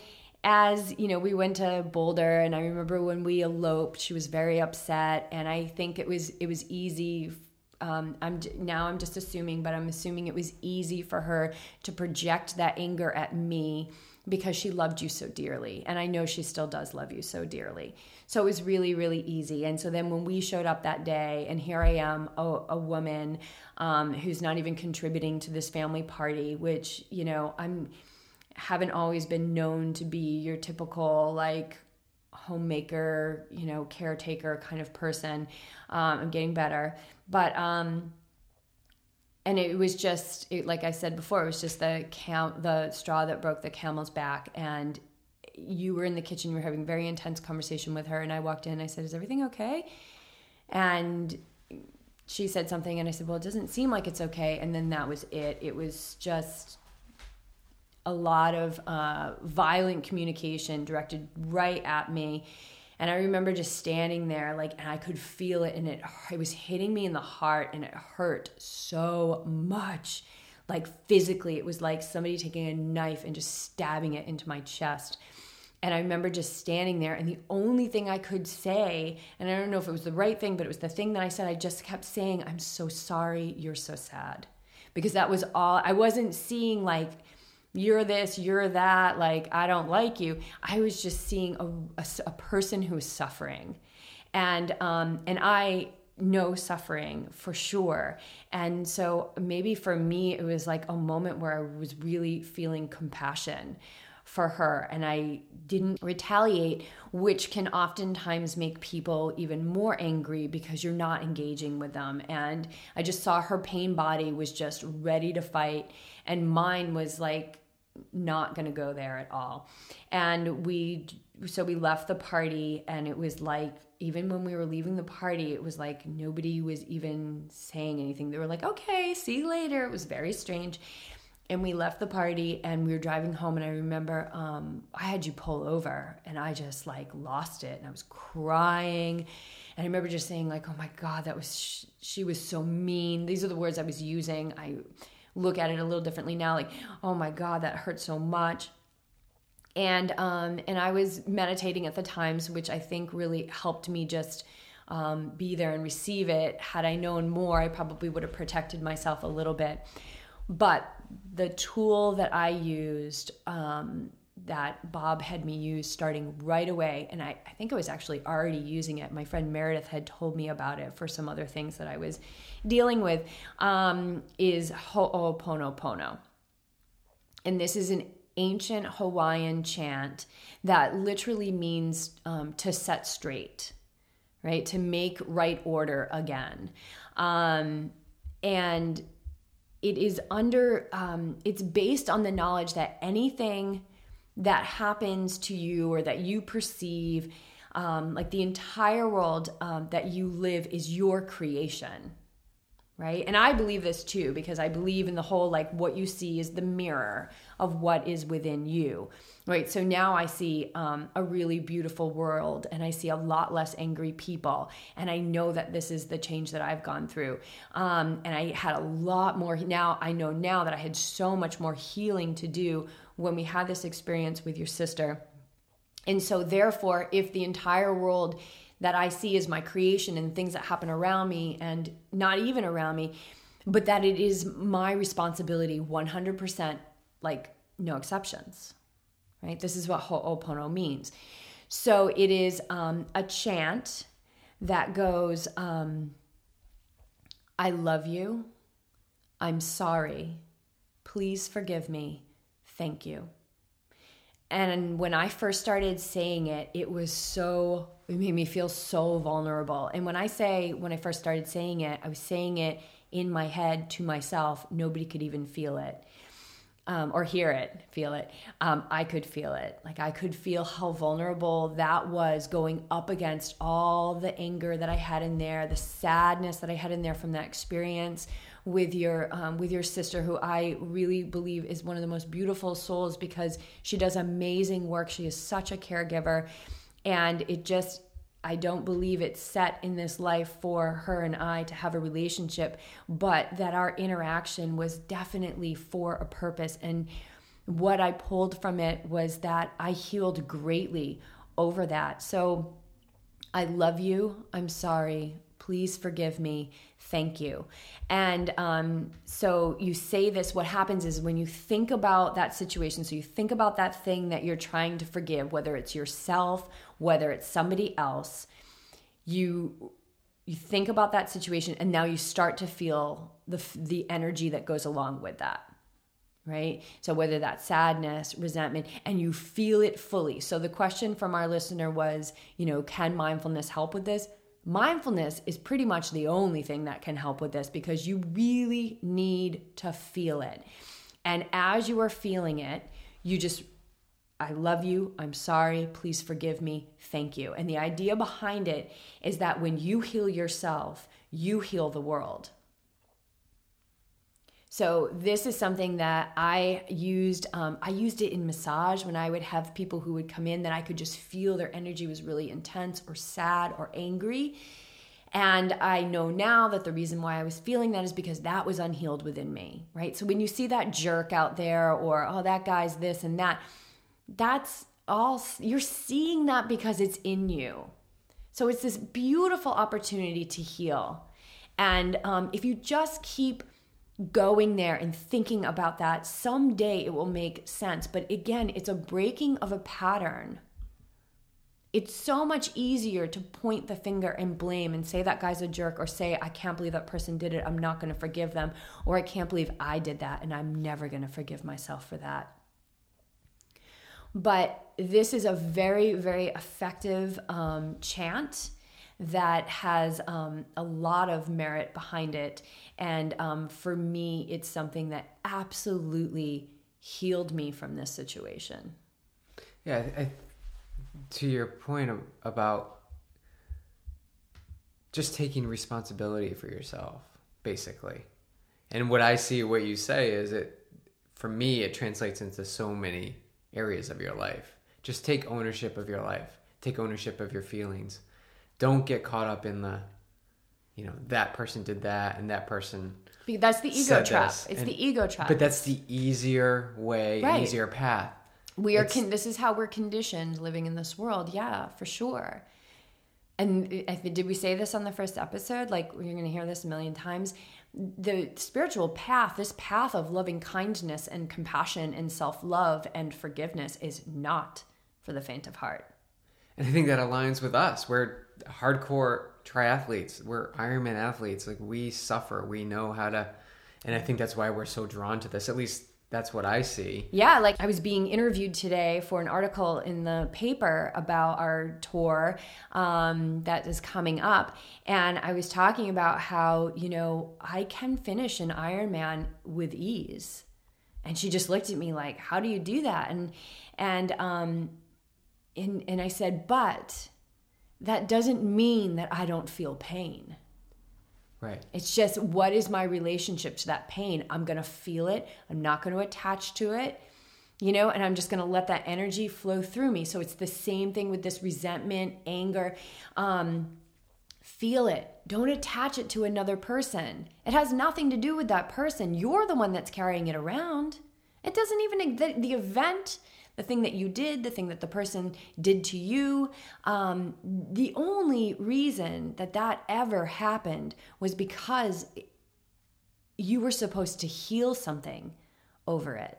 as you know we went to boulder and i remember when we eloped she was very upset and i think it was it was easy um, I'm now I'm just assuming, but I'm assuming it was easy for her to project that anger at me because she loved you so dearly, and I know she still does love you so dearly. So it was really, really easy. And so then when we showed up that day, and here I am, a, a woman um, who's not even contributing to this family party, which you know I'm haven't always been known to be your typical like homemaker, you know, caretaker kind of person. Um, I'm getting better, but um, and it was just it, like I said before, it was just the cam- the straw that broke the camel's back. And you were in the kitchen, you were having very intense conversation with her, and I walked in. I said, "Is everything okay?" And she said something, and I said, "Well, it doesn't seem like it's okay." And then that was it. It was just a lot of uh, violent communication directed right at me. And I remember just standing there, like, and I could feel it, and it it was hitting me in the heart, and it hurt so much, like physically. It was like somebody taking a knife and just stabbing it into my chest. And I remember just standing there, and the only thing I could say, and I don't know if it was the right thing, but it was the thing that I said, I just kept saying, I'm so sorry, you're so sad. Because that was all, I wasn't seeing like, you're this, you're that, like, I don't like you. I was just seeing a, a, a person who was suffering. And, um, and I know suffering for sure. And so maybe for me, it was like a moment where I was really feeling compassion for her and I didn't retaliate, which can oftentimes make people even more angry because you're not engaging with them. And I just saw her pain body was just ready to fight, and mine was like not going to go there at all. And we, so we left the party, and it was like, even when we were leaving the party, it was like nobody was even saying anything. They were like, okay, see you later. It was very strange. and we left the party and we were driving home and i remember um, i had you pull over and i just like lost it and i was crying and i remember just saying like oh my god that was sh- she was so mean these are the words i was using i look at it a little differently now like oh my god that hurt so much. And um, and i was meditating at the times which i think really helped me just um, be there and receive it. Had i known more i probably would have protected myself a little bit. But the tool that I used um, that Bob had me use starting right away, and I, I think I was actually already using it. My friend Meredith had told me about it for some other things that I was dealing with, um, is Ho'oponopono. And this is an ancient Hawaiian chant that literally means um, to set straight, right? To make right order again. Um, and it is under um, it's based on the knowledge that anything that happens to you or that you perceive um, like the entire world um, that you live is your creation right? And i believe this too because i believe in the whole like what you see is the mirror of what is within you right? So now i see um, a really beautiful world and i see a lot less angry people and i know that this is the change that i've gone through. Um, and i had a lot more now i know now that i had so much more healing to do when we had this experience with your sister and so therefore if the entire world that I see is my creation and things that happen around me and not even around me, but that it is my responsibility 100%, like no exceptions, right? This is what Ho'opono means. So it is um, a chant that goes, um, I love you. I'm sorry. Please forgive me. Thank you. And when I first started saying it, it was so, it made me feel so vulnerable. And when I say, when I first started saying it, I was saying it in my head to myself. Nobody could even feel it. Um, or hear it, feel it. Um, I could feel it. Like I could feel how vulnerable that was going up against all the anger that I had in there, the sadness that I had in there from that experience, with your um, with your sister, who I really believe is one of the most beautiful souls because she does amazing work. She is such a caregiver, and it just I don't believe it's set in this life for her and I to have a relationship, but that our interaction was definitely for a purpose. And what I pulled from it was that I healed greatly over that. So I love you. I'm sorry. Please forgive me thank you. And um, so you say this, what happens is when you think about that situation, so you think about that thing that you're trying to forgive, whether it's yourself, whether it's somebody else, you you think about that situation and now you start to feel the the energy that goes along with that right? So whether that's sadness, resentment, and you feel it fully. So the question from our listener was, you know, can mindfulness help with this? Mindfulness is pretty much the only thing that can help with this because you really need to feel it. And as you are feeling it, you just, I love you. I'm sorry. Please forgive me. Thank you. And the idea behind it is that when you heal yourself, you heal the world. So this is something that I used. Um, I used it in massage when I would have people who would come in that I could just feel their energy was really intense or sad or angry. And I know now that the reason why I was feeling that is because that was unhealed within me, right? So when you see that jerk out there or, oh, that guy's this and that, that's all, you're seeing that because it's in you. So it's this beautiful opportunity to heal. And um, if you just keep going there and thinking about that, someday it will make sense. But again, it's a breaking of a pattern. It's so much easier to point the finger and blame and say that guy's a jerk or say, I can't believe that person did it. I'm not going to forgive them. Or I can't believe I did that and I'm never going to forgive myself for that. But this is a very, very effective um, chant that has um, a lot of merit behind it. And um, for me, it's something that absolutely healed me from this situation. Yeah, I, to your point about just taking responsibility for yourself, basically. And what I see, what you say is it for me, it translates into so many areas of your life. Just take ownership of your life. Take ownership of your feelings. Don't get caught up in the, you know, that person did that and that person. That's the ego trap. this, It's and- the ego trap. But that's the easier way, Right. easier path. we are con- this is how we're conditioned living in this world yeah for sure and I did we say this on the first episode like you're going to hear this a million times the spiritual path this path of loving kindness and compassion and self-love and forgiveness is not for the faint of heart And I think that aligns with us. We're hardcore triathletes. We're Ironman athletes. Like we suffer. We know how to, and I think that's why we're so drawn to this. At least that's what I see. Yeah, like I was being interviewed today for an article in the paper about our tour um, that is coming up. And I was talking about how, you know, I can finish an Ironman with ease. And she just looked at me like, how do you do that? And, and, um, and, and I said, but that doesn't mean that I don't feel pain. Right. It's just what is my relationship to that pain? I'm going to feel it. I'm not going to attach to it, you know, and I'm just going to let that energy flow through me. So it's the same thing with this resentment, anger. Um, feel it. Don't attach it to another person. It has nothing to do with that person. You're the one that's carrying it around. It doesn't even, the, the event, the thing that you did, the thing that the person did to you, um, the only reason that that ever happened was because you were supposed to heal something over it.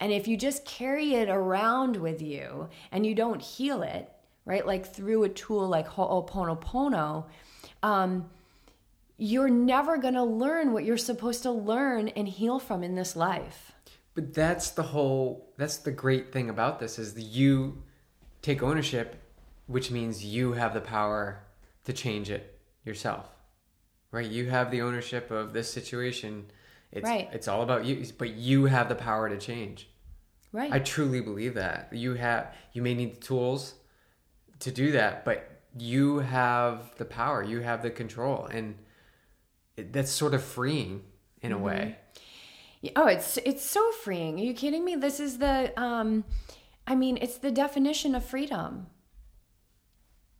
And if you just carry it around with you and you don't heal it, right, like through a tool like Ho'oponopono, um, you're never going to learn what you're supposed to learn and heal from in this life. But that's the whole. That's the great thing about this is you take ownership, which means you have the power to change it yourself. Right. You have the ownership of this situation. It's, Right. It's all about you, but you have the power to change. Right. I truly believe that. You have you may need the tools to do that, but you have the power, you have the control and it, that's sort of freeing in a mm-hmm. way. Oh, it's it's so freeing. Are you kidding me? This is the um I mean, it's the definition of freedom.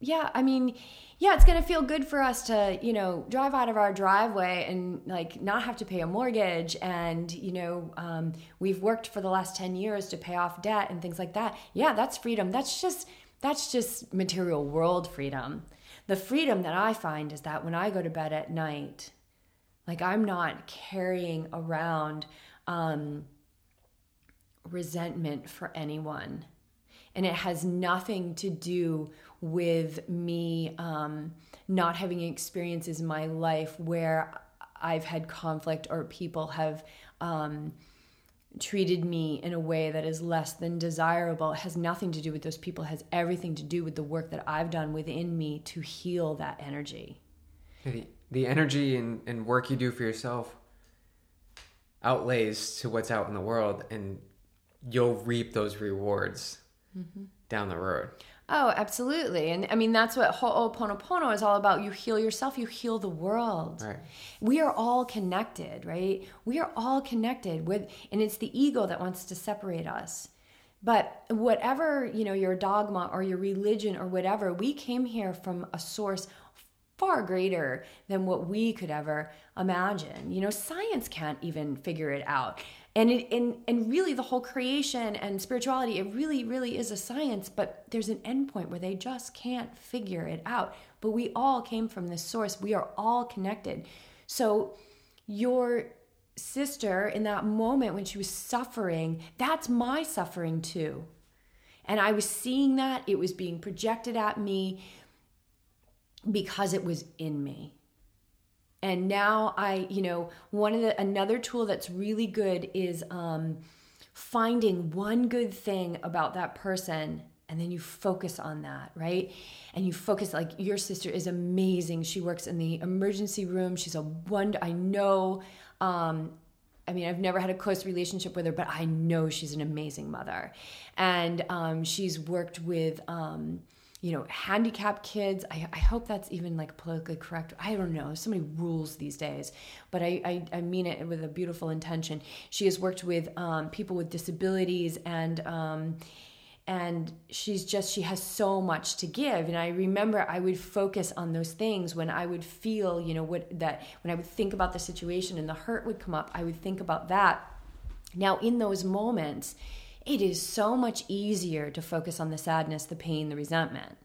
Yeah, I mean, yeah, it's going to feel good for us to, you know, drive out of our driveway and like not have to pay a mortgage and, you know, um, we've worked for the last 10 years to pay off debt and things like that. Yeah, that's freedom. That's just that's just material world freedom. The freedom that I find is that when I go to bed at night, like I'm not carrying around um, resentment for anyone. And it has nothing to do with me um, not having experiences in my life where I've had conflict or people have um, treated me in a way that is less than desirable. It has nothing to do with those people, it has everything to do with the work that I've done within me to heal that energy. The, the energy and, and work you do for yourself outlays to what's out in the world and you'll reap those rewards mm-hmm. down the road. Oh, absolutely. And I mean, that's what Ho'oponopono is all about. You heal yourself, you heal the world. Right. We are all connected, right? We are all connected with, and it's the ego that wants to separate us. But whatever, you know, your dogma or your religion or whatever, we came here from a source far greater than what we could ever imagine. You know, science can't even figure it out. And it and and really the whole creation and spirituality, it really, really is a science, but there's an endpoint where they just can't figure it out. But we all came from this source. We are all connected. So your sister in that moment when she was suffering, that's my suffering too. And I was seeing that, it was being projected at me because it was in me. And now I, you know, one of the another tool that's really good is um, finding one good thing about that person and then you focus on that, right? And you focus like your sister is amazing. She works in the emergency room. She's a wonder. I know. Um, I mean, I've never had a close relationship with her, but I know she's an amazing mother, and um, she's worked with. Um, you know, handicapped kids. I, I hope that's even like politically correct. I don't know. There's so many rules these days, but I, I, I mean it with a beautiful intention. She has worked with um, people with disabilities and, um, and she's just she has so much to give and i remember i would focus on those things when i would feel you know what that when i would think about the situation and the hurt would come up i would think about that now in those moments it is so much easier to focus on the sadness the pain the resentment.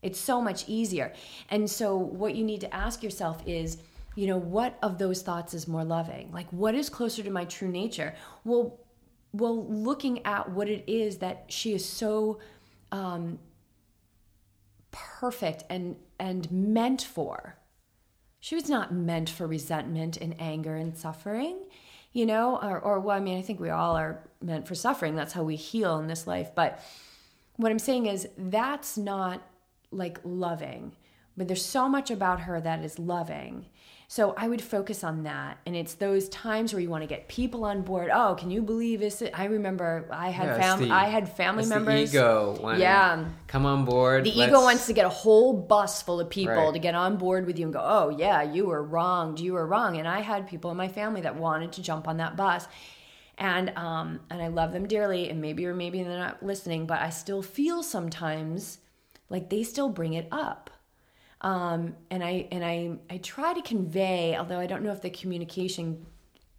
It's so much easier. And so what you need to ask yourself is you know what of those thoughts is more loving? Like what is closer to my true nature? Well well, looking at what it is that she is so um, perfect and and meant for. She was not meant for resentment and anger and suffering, you know, or, or well, I mean, I think we all are meant for suffering. That's how we heal in this life. But what I'm saying is that's not like loving. But there's so much about her that is loving. So I would focus on that. And it's those times where you want to get people on board. Oh, can you believe this? I remember I had Yeah, family the- I had family members. The ego. Yeah. Come on board. The let's- ego wants to get a whole bus full of people Right. to get on board with you and go, "Oh yeah, you were wronged. You were wrong." And I had people in my family that wanted to jump on that bus, and um, and I love them dearly. And maybe or maybe they're not listening, but I still feel sometimes like they still bring it up. Um, and I and I I try to convey, although I don't know if the communication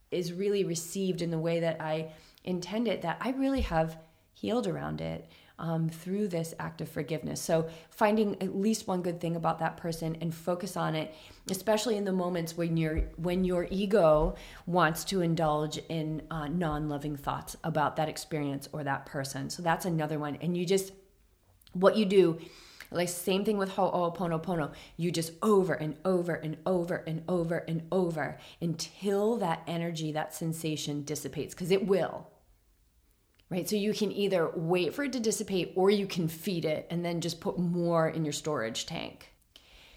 is really received in the way that I intend it, that I really have healed around it um, through this act of forgiveness. So finding at least one good thing about that person and focus on it, especially in the moments when your when your ego wants to indulge in uh, non-loving thoughts about that experience or that person. So that's another one, and you just what you do like same thing with ho'oponopono you just over and over and over and over and over until that energy that sensation dissipates because it will. Right? So you can either wait for it to dissipate or you can feed it and then just put more in your storage tank.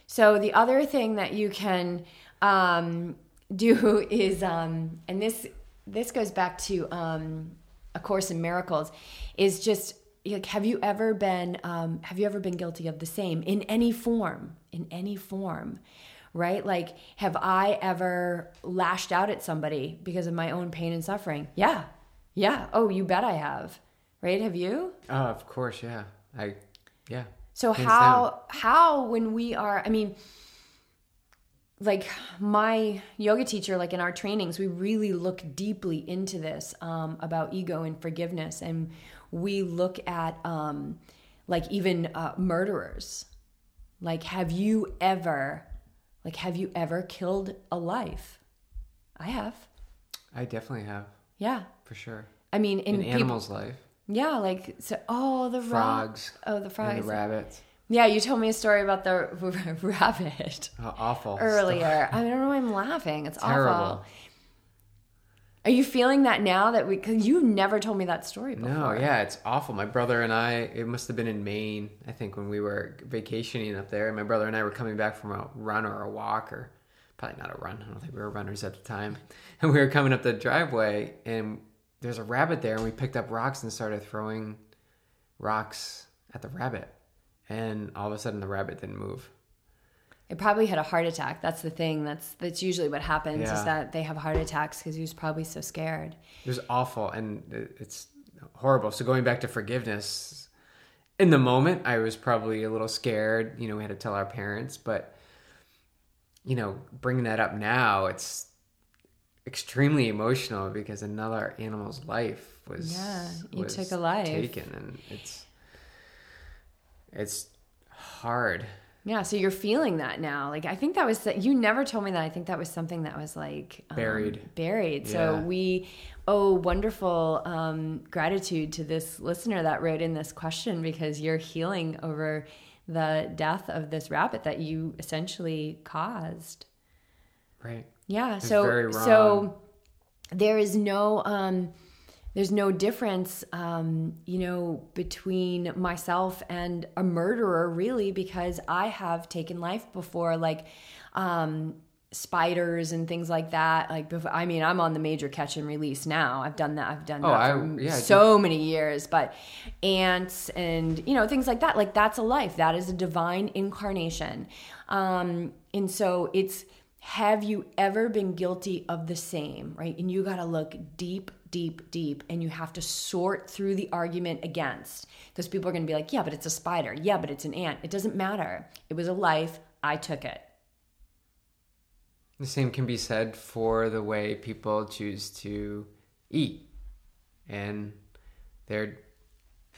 So the other thing that you can um, do is um, and this this goes back to um, a course in miracles is just like have you ever been um, have you ever been guilty of the same in any form in any form right? Like have i ever lashed out at somebody because of my own pain and suffering? Yeah. Yeah. Oh you bet i have. Right? Have you? Oh, of course, yeah. I, yeah. so Hands how how when we are I mean like my yoga teacher like in our trainings we really look deeply into this um, about ego and forgiveness. And we look at um, like even uh, murderers like have you ever like have you ever killed a life i have I definitely have, yeah for sure. i mean in In peop- animals' life, yeah like so oh the ra- frogs, oh the and frogs the rabbits. Yeah, you told me a story about the rabbit Oh, awful. earlier. I don't know why I'm laughing. It's Terrible. awful. Are you feeling that now that we? Cause you never told me that story before. No, yeah, it's awful. My brother and I, it must have been in Maine, I think, when we were vacationing up there. And My brother and I were coming back from a run or a walk, or probably not a run. I don't think we were runners at the time. And we were coming up the driveway, and there's a rabbit there, and we picked up rocks and started throwing rocks at the rabbit. And all of a sudden, the rabbit didn't move. It probably had a heart attack. That's the thing. That's that's usually what happens Yeah. is that they have heart attacks because he was probably so scared. It was awful, and it- it's horrible. So going back to forgiveness, in the moment, I was probably a little scared. You know, we had to tell our parents, but you know, bringing that up now, it's extremely emotional because another animal's life was Yeah, you was took a life. taken, and it's it's hard. Yeah, so you're feeling that now. Like I think that was that you never told me that. I think that was something that was like um, Buried. Buried. So we owe wonderful um, gratitude to this listener that wrote in this question because you're healing over the death of this rabbit that you essentially caused. Right. Yeah. It's So so there is no um there's no difference um you know between myself and a murderer really because I have taken life before like um spiders and things like that. Like, before, I mean, I'm on the major catch and release now. I've done that. I've done Oh, that I- for yeah, so many years. But ants and you know things like that. Like that's a life. That is a divine incarnation. Um, and so it's. Have you ever been guilty of the same, right? And you got to look deep, deep, deep, and you have to sort through the argument against. Because people are going to be like, yeah, but it's a spider. Yeah, but it's an ant. It doesn't matter. It was a life. I took it. The same can be said for the way people choose to eat and their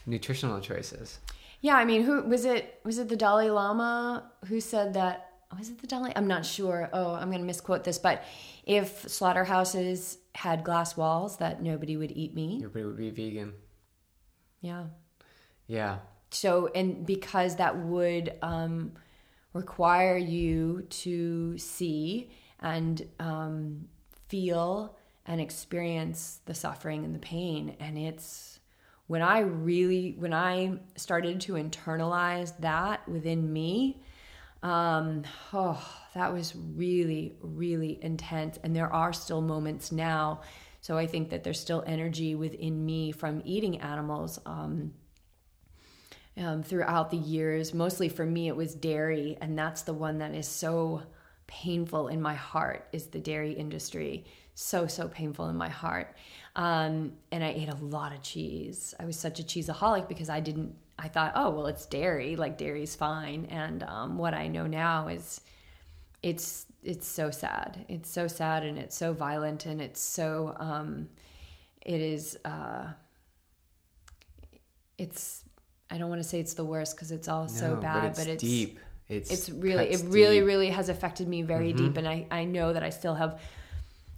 nutritional choices. Yeah, I mean, who was it? Was it the Dalai Lama who said that? Was it the Dalai? I'm not sure. Oh, I'm going to misquote this, but if slaughterhouses had glass walls, that nobody would eat meat. Everybody would be vegan. Yeah. Yeah. So, and because that would um, require you to see and um, feel and experience the suffering and the pain. And it's when I really, when I started to internalize that within me, um, oh, that was really, really intense. And there are still moments now. So I think that there's still energy within me from eating animals. Um, um, throughout the years. Mostly for me, it was dairy, and that's the one that is so painful in my heart. Is the dairy industry so so painful in my heart? Um, and I ate a lot of cheese. I was such a cheeseaholic because I didn't. I thought, oh well, it's dairy. Like dairy's fine. And um, what I know now is, it's it's so sad. It's so sad, and it's so violent, and it's so. Um, it is. Uh, it's I don't want to say it's the worst because it's all so No, bad, it's but it's deep. It's it's really it really deep. really has affected me very deep, and I I know that I still have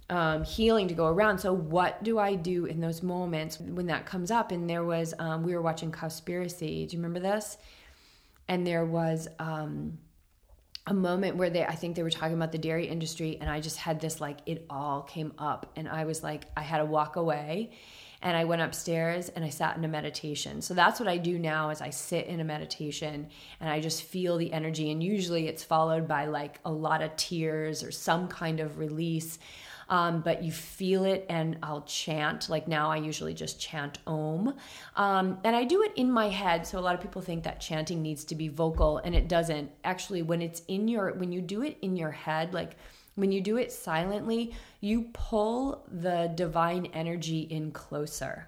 um, healing to go around. So what do I do in those moments when that comes up? And there was um, we were watching Cowspiracy. Do you remember this? And there was. Um, a moment where they I think they were talking about the dairy industry and I just had this like it all came up and I was like I had to walk away and I went upstairs and I sat in a meditation. So that's what I do now is I sit in a meditation and I just feel the energy and usually it's followed by like a lot of tears or some kind of release. Um, but you feel it and I'll chant. Like now, I usually just chant Om. Um, and I do it in my head. So a lot of people think that chanting needs to be vocal, and it doesn't. Actually, when it's in your, when you do it in your head, like when you do it silently, you pull the divine energy in closer.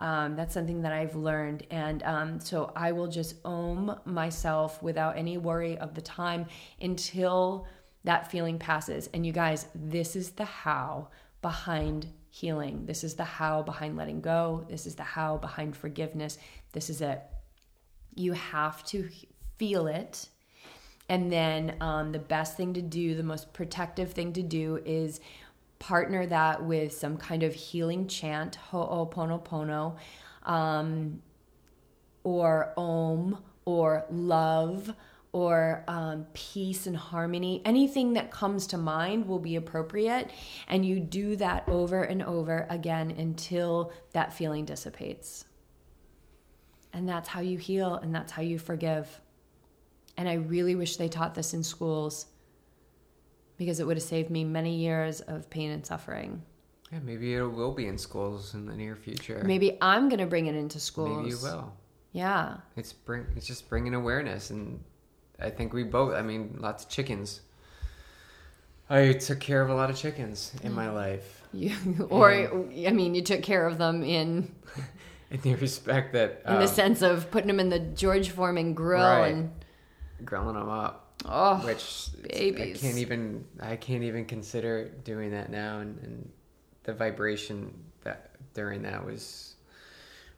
Um, that's something that I've learned. And um, so I will just om myself without any worry of the time until that feeling passes. And you guys, this is the how behind healing. This is the how behind letting go. This is the how behind forgiveness. This is it. You have to feel it. And then um, the best thing to do, the most protective thing to do is partner that with some kind of healing chant, ho'oponopono, um, or om, or love, or um, peace and harmony. Anything that comes to mind will be appropriate. And you do that over and over again until that feeling dissipates. And that's how you heal and that's how you forgive. And I really wish they taught this in schools because it would have saved me many years of pain and suffering. Yeah, maybe it will be in schools in the near future. Maybe I'm going to bring it into schools. Maybe you will. Yeah. It's bring. It's just bringing awareness, and I think we both. I mean, lots of chickens. I took care of a lot of chickens in my life, You, or, I mean, you took care of them in in the respect that in um, the sense of putting them in the George Foreman grill Right. and grilling them up, oh, which babies. I can't even. I can't even consider doing that now, and, and the vibration that during that was,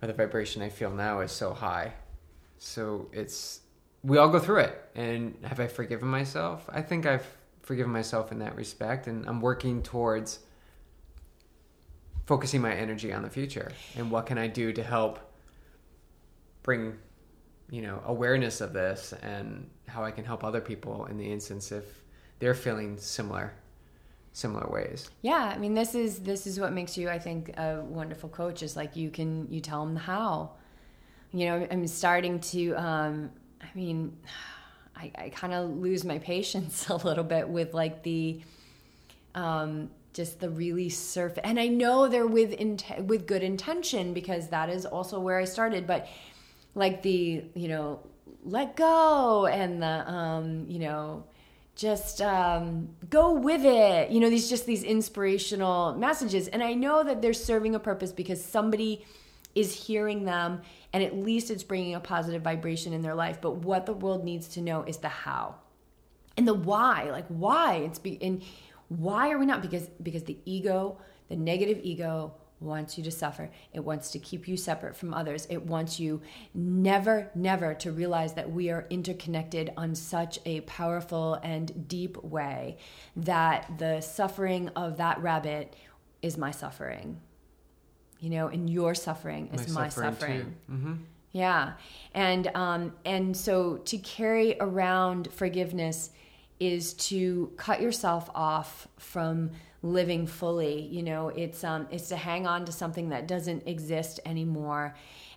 or the vibration I feel now is so high. So it's we all go through it, and have I forgiven myself? I think I've forgiven myself in that respect, and I'm working towards focusing my energy on the future and what can I do to help bring you know awareness of this and how I can help other people in the instance if they're feeling similar similar ways. yeah. I mean, this is this is what makes you, I think, a wonderful coach. Is like you can you tell them the how. You know, I'm starting to. Um, I mean, I, I kind of lose my patience a little bit with like the um, just the really surface. And I know they're with with good intention because that is also where I started. But like the you know let go and the um, you know just um, go with it. You know these just these inspirational messages. And I know that they're serving a purpose because somebody is hearing them and at least it's bringing a positive vibration in their life. But what the world needs to know is the how. And the why like why it's be and why are we not? Because because the ego the negative ego wants you to suffer. It wants to keep you separate from others. It wants you never never to realize that we are interconnected on such a powerful and deep way that the suffering of that rabbit is my suffering you know, and your suffering is my, my suffering. Mm-hmm. Yeah, and um, and so to carry around forgiveness is to cut yourself off from living fully. You know, it's um, it's to hang on to something that doesn't exist anymore.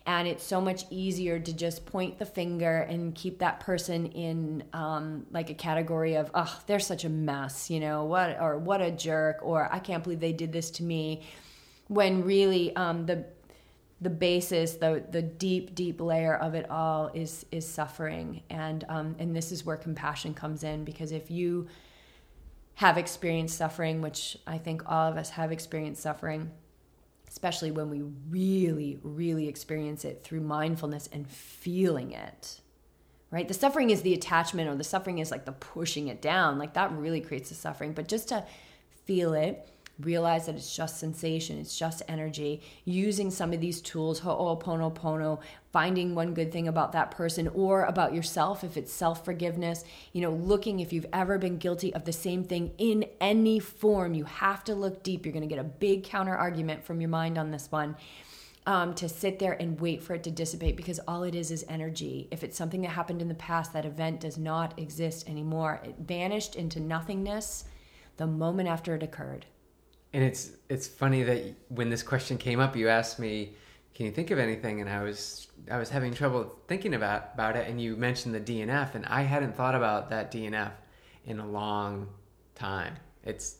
And it's so much easier to just point the finger and keep that person in um, like a category of, oh, they're such a mess, you know, what or what a jerk, or I can't believe they did this to me when really um, the the basis, the the deep deep layer of it all is is suffering, and um, and this is where compassion comes in because if you have experienced suffering, which I think all of us have experienced suffering, especially when we really really experience it through mindfulness and feeling it. Right? The suffering is the attachment, or the suffering is like the pushing it down. Like that really creates the suffering. But just to feel it realize that it's just sensation, it's just energy, using some of these tools, ho'oponopono, finding one good thing about that person or about yourself if it's self-forgiveness, you know, looking if you've ever been guilty of the same thing in any form, you have to look deep. You're going to get a big counter argument from your mind on this one. Um, to sit there and wait for it to dissipate because all it is is energy. If it's something that happened in the past, that event does not exist anymore. It vanished into nothingness the moment after it occurred. And it's it's funny that when this question came up, you asked me, "Can you think of anything?" And I was I was having trouble thinking about about it. And you mentioned the DNF, and I hadn't thought about that DNF in a long time. It's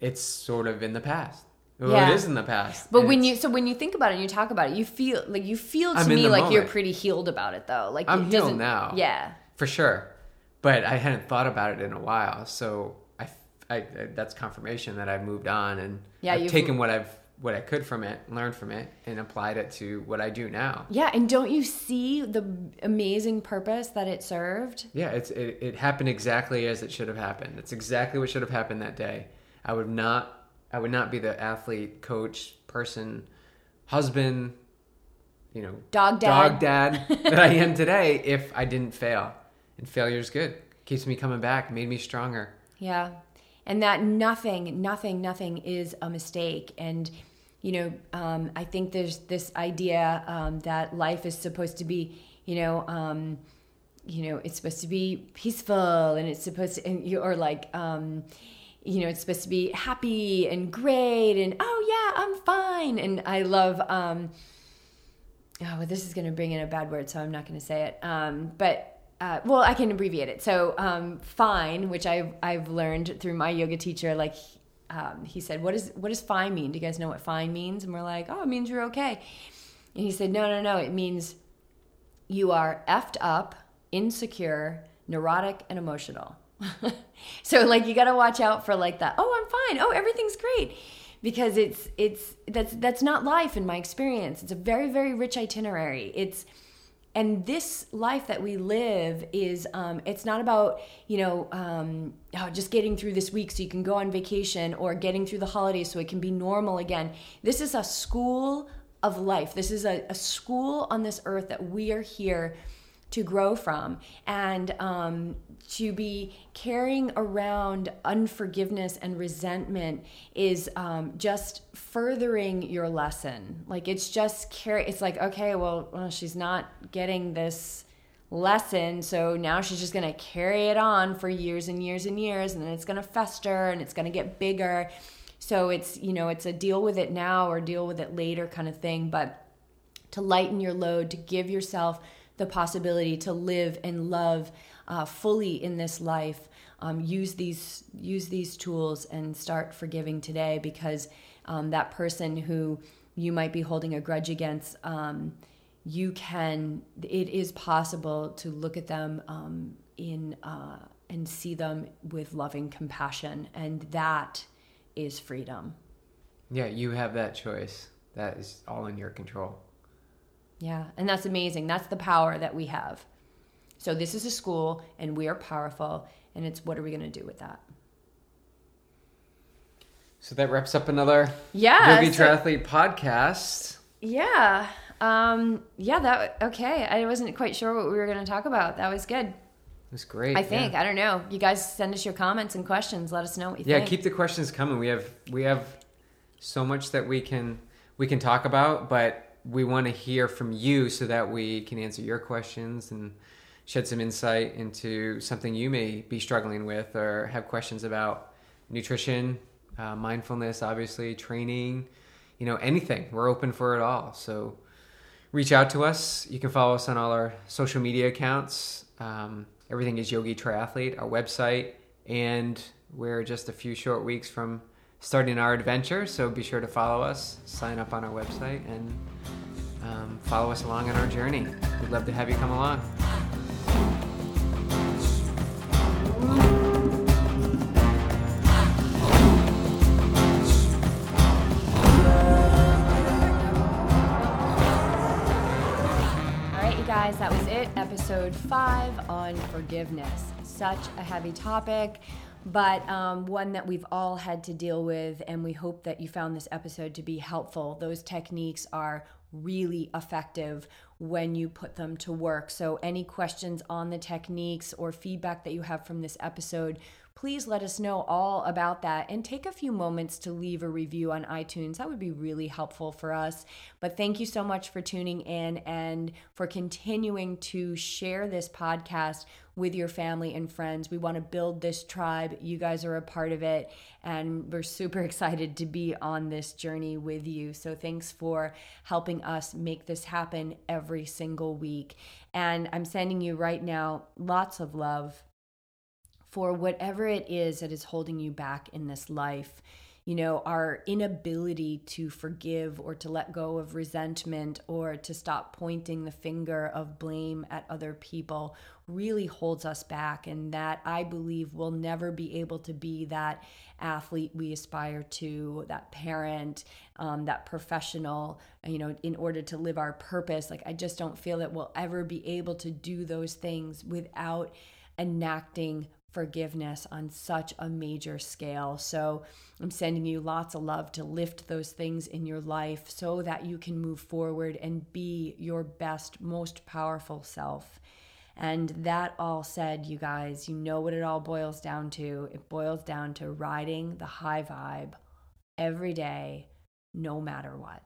it's sort of in the past. Well, yeah. it is in the past. But when you so when you think about it and you talk about it, you feel like you feel to I'm me like moment. you're pretty healed about it though. Like I'm healed now. Yeah. For sure. But I hadn't thought about it in a while. So I, I, that's confirmation that I've moved on and yeah, I've taken what I've what I could from it, learned from it, and applied it to what I do now. Yeah, and don't you see the amazing purpose that it served? Yeah, it's it, it happened exactly as it should have happened. It's exactly what should have happened that day. I would not I would not be the athlete, coach, person, husband, you know, dog dad, dog dad that I am today if I didn't fail. And failure's good. Keeps me coming back, made me stronger. Yeah and that nothing, nothing, nothing is a mistake. And you know, um, I think there's this idea um, that life is supposed to be, you know, um, you know, it's supposed to be peaceful, and it's supposed to, and you, or like, um, you know, it's supposed to be happy and great, and oh yeah, I'm fine. And I love. Um, oh, well, this is going to bring in a bad word, so I'm not going to say it. Um, but uh, well, I can abbreviate it. So, um, fine, which I've I've learned through my yoga teacher, like um, he said, "What does what does fine mean? Do you guys know what fine means?" And we're like, "Oh, it means you're okay." And he said, "No, no, no. It means you are effed up, insecure, neurotic, and emotional." so, like, you got to watch out for like that. Oh, I'm fine. Oh, everything's great. Because it's it's that's that's not life in my experience. It's a very very rich itinerary. It's and this life that we live is um, it's not about you know um, oh, just getting through this week so you can go on vacation or getting through the holidays so it can be normal again. This is a school of life. This is a, a school on this earth that we are here to grow from and um, to be carrying around unforgiveness and resentment is um, just furthering your lesson. Like it's just carry it's like okay well, well she's not getting this lesson so now she's just going to carry it on for years and years and years and then it's going to fester and it's going to get bigger. So it's you know it's a deal with it now or deal with it later kind of thing but to lighten your load to give yourself the possibility to live and love uh, fully in this life, um, use these use these tools and start forgiving today because um, that person who you might be holding a grudge against, um, you can. It is possible to look at them um, in uh, and see them with loving compassion, and that is freedom. Yeah, you have that choice. That is all in your control. Yeah, and that's amazing. That's the power that we have. So this is a school and we are powerful and it's what are we going to do with that? So that wraps up another yeah, Yogi so, Triathlete podcast. Yeah. Um yeah, that okay. I wasn't quite sure what we were going to talk about. That was good. It was great. I think. Yeah. I don't know. You guys send us your comments and questions. Let us know what you yeah, think. Yeah, keep the questions coming. We have we have so much that we can we can talk about, but we want to hear from you so that we can answer your questions and shed some insight into something you may be struggling with or have questions about nutrition, uh, mindfulness, obviously, training, you know, anything. We're open for it all. So reach out to us. You can follow us on all our social media accounts. Um, everything is Yogi Triathlete, our website, and we're just a few short weeks from starting our adventure. So be sure to follow us, sign up on our website, and um, follow us along on our journey. We'd love to have you come along. All right, you guys, that was it. Episode five on forgiveness. Such a heavy topic but um, one that we've all had to deal with, and we hope that you found this episode to be helpful. Those techniques are really effective when you put them to work. So, any questions on the techniques or feedback that you have from this episode, please let us know all about that and take a few moments to leave a review on iTunes. That would be really helpful for us. But thank you so much for tuning in and for continuing to share this podcast with your family and friends. We want to build this tribe. You guys are a part of it, and we're super excited to be on this journey with you. So, thanks for helping us make this happen every single week. And I'm sending you right now lots of love for whatever it is that is holding you back in this life you know, our inability to forgive or to let go of resentment or to stop pointing the finger of blame at other people really holds us back. And that I believe we'll never be able to be that athlete we aspire to, that parent, um, that professional, you know, in order to live our purpose. Like, I just don't feel that we'll ever be able to do those things without enacting forgiveness on such a major scale. So I'm sending you lots of love to lift those things in your life so that you can move forward and be your best, most powerful self. And that all said, you guys, you know what it all boils down to. It boils down to riding the high vibe every day, no matter what.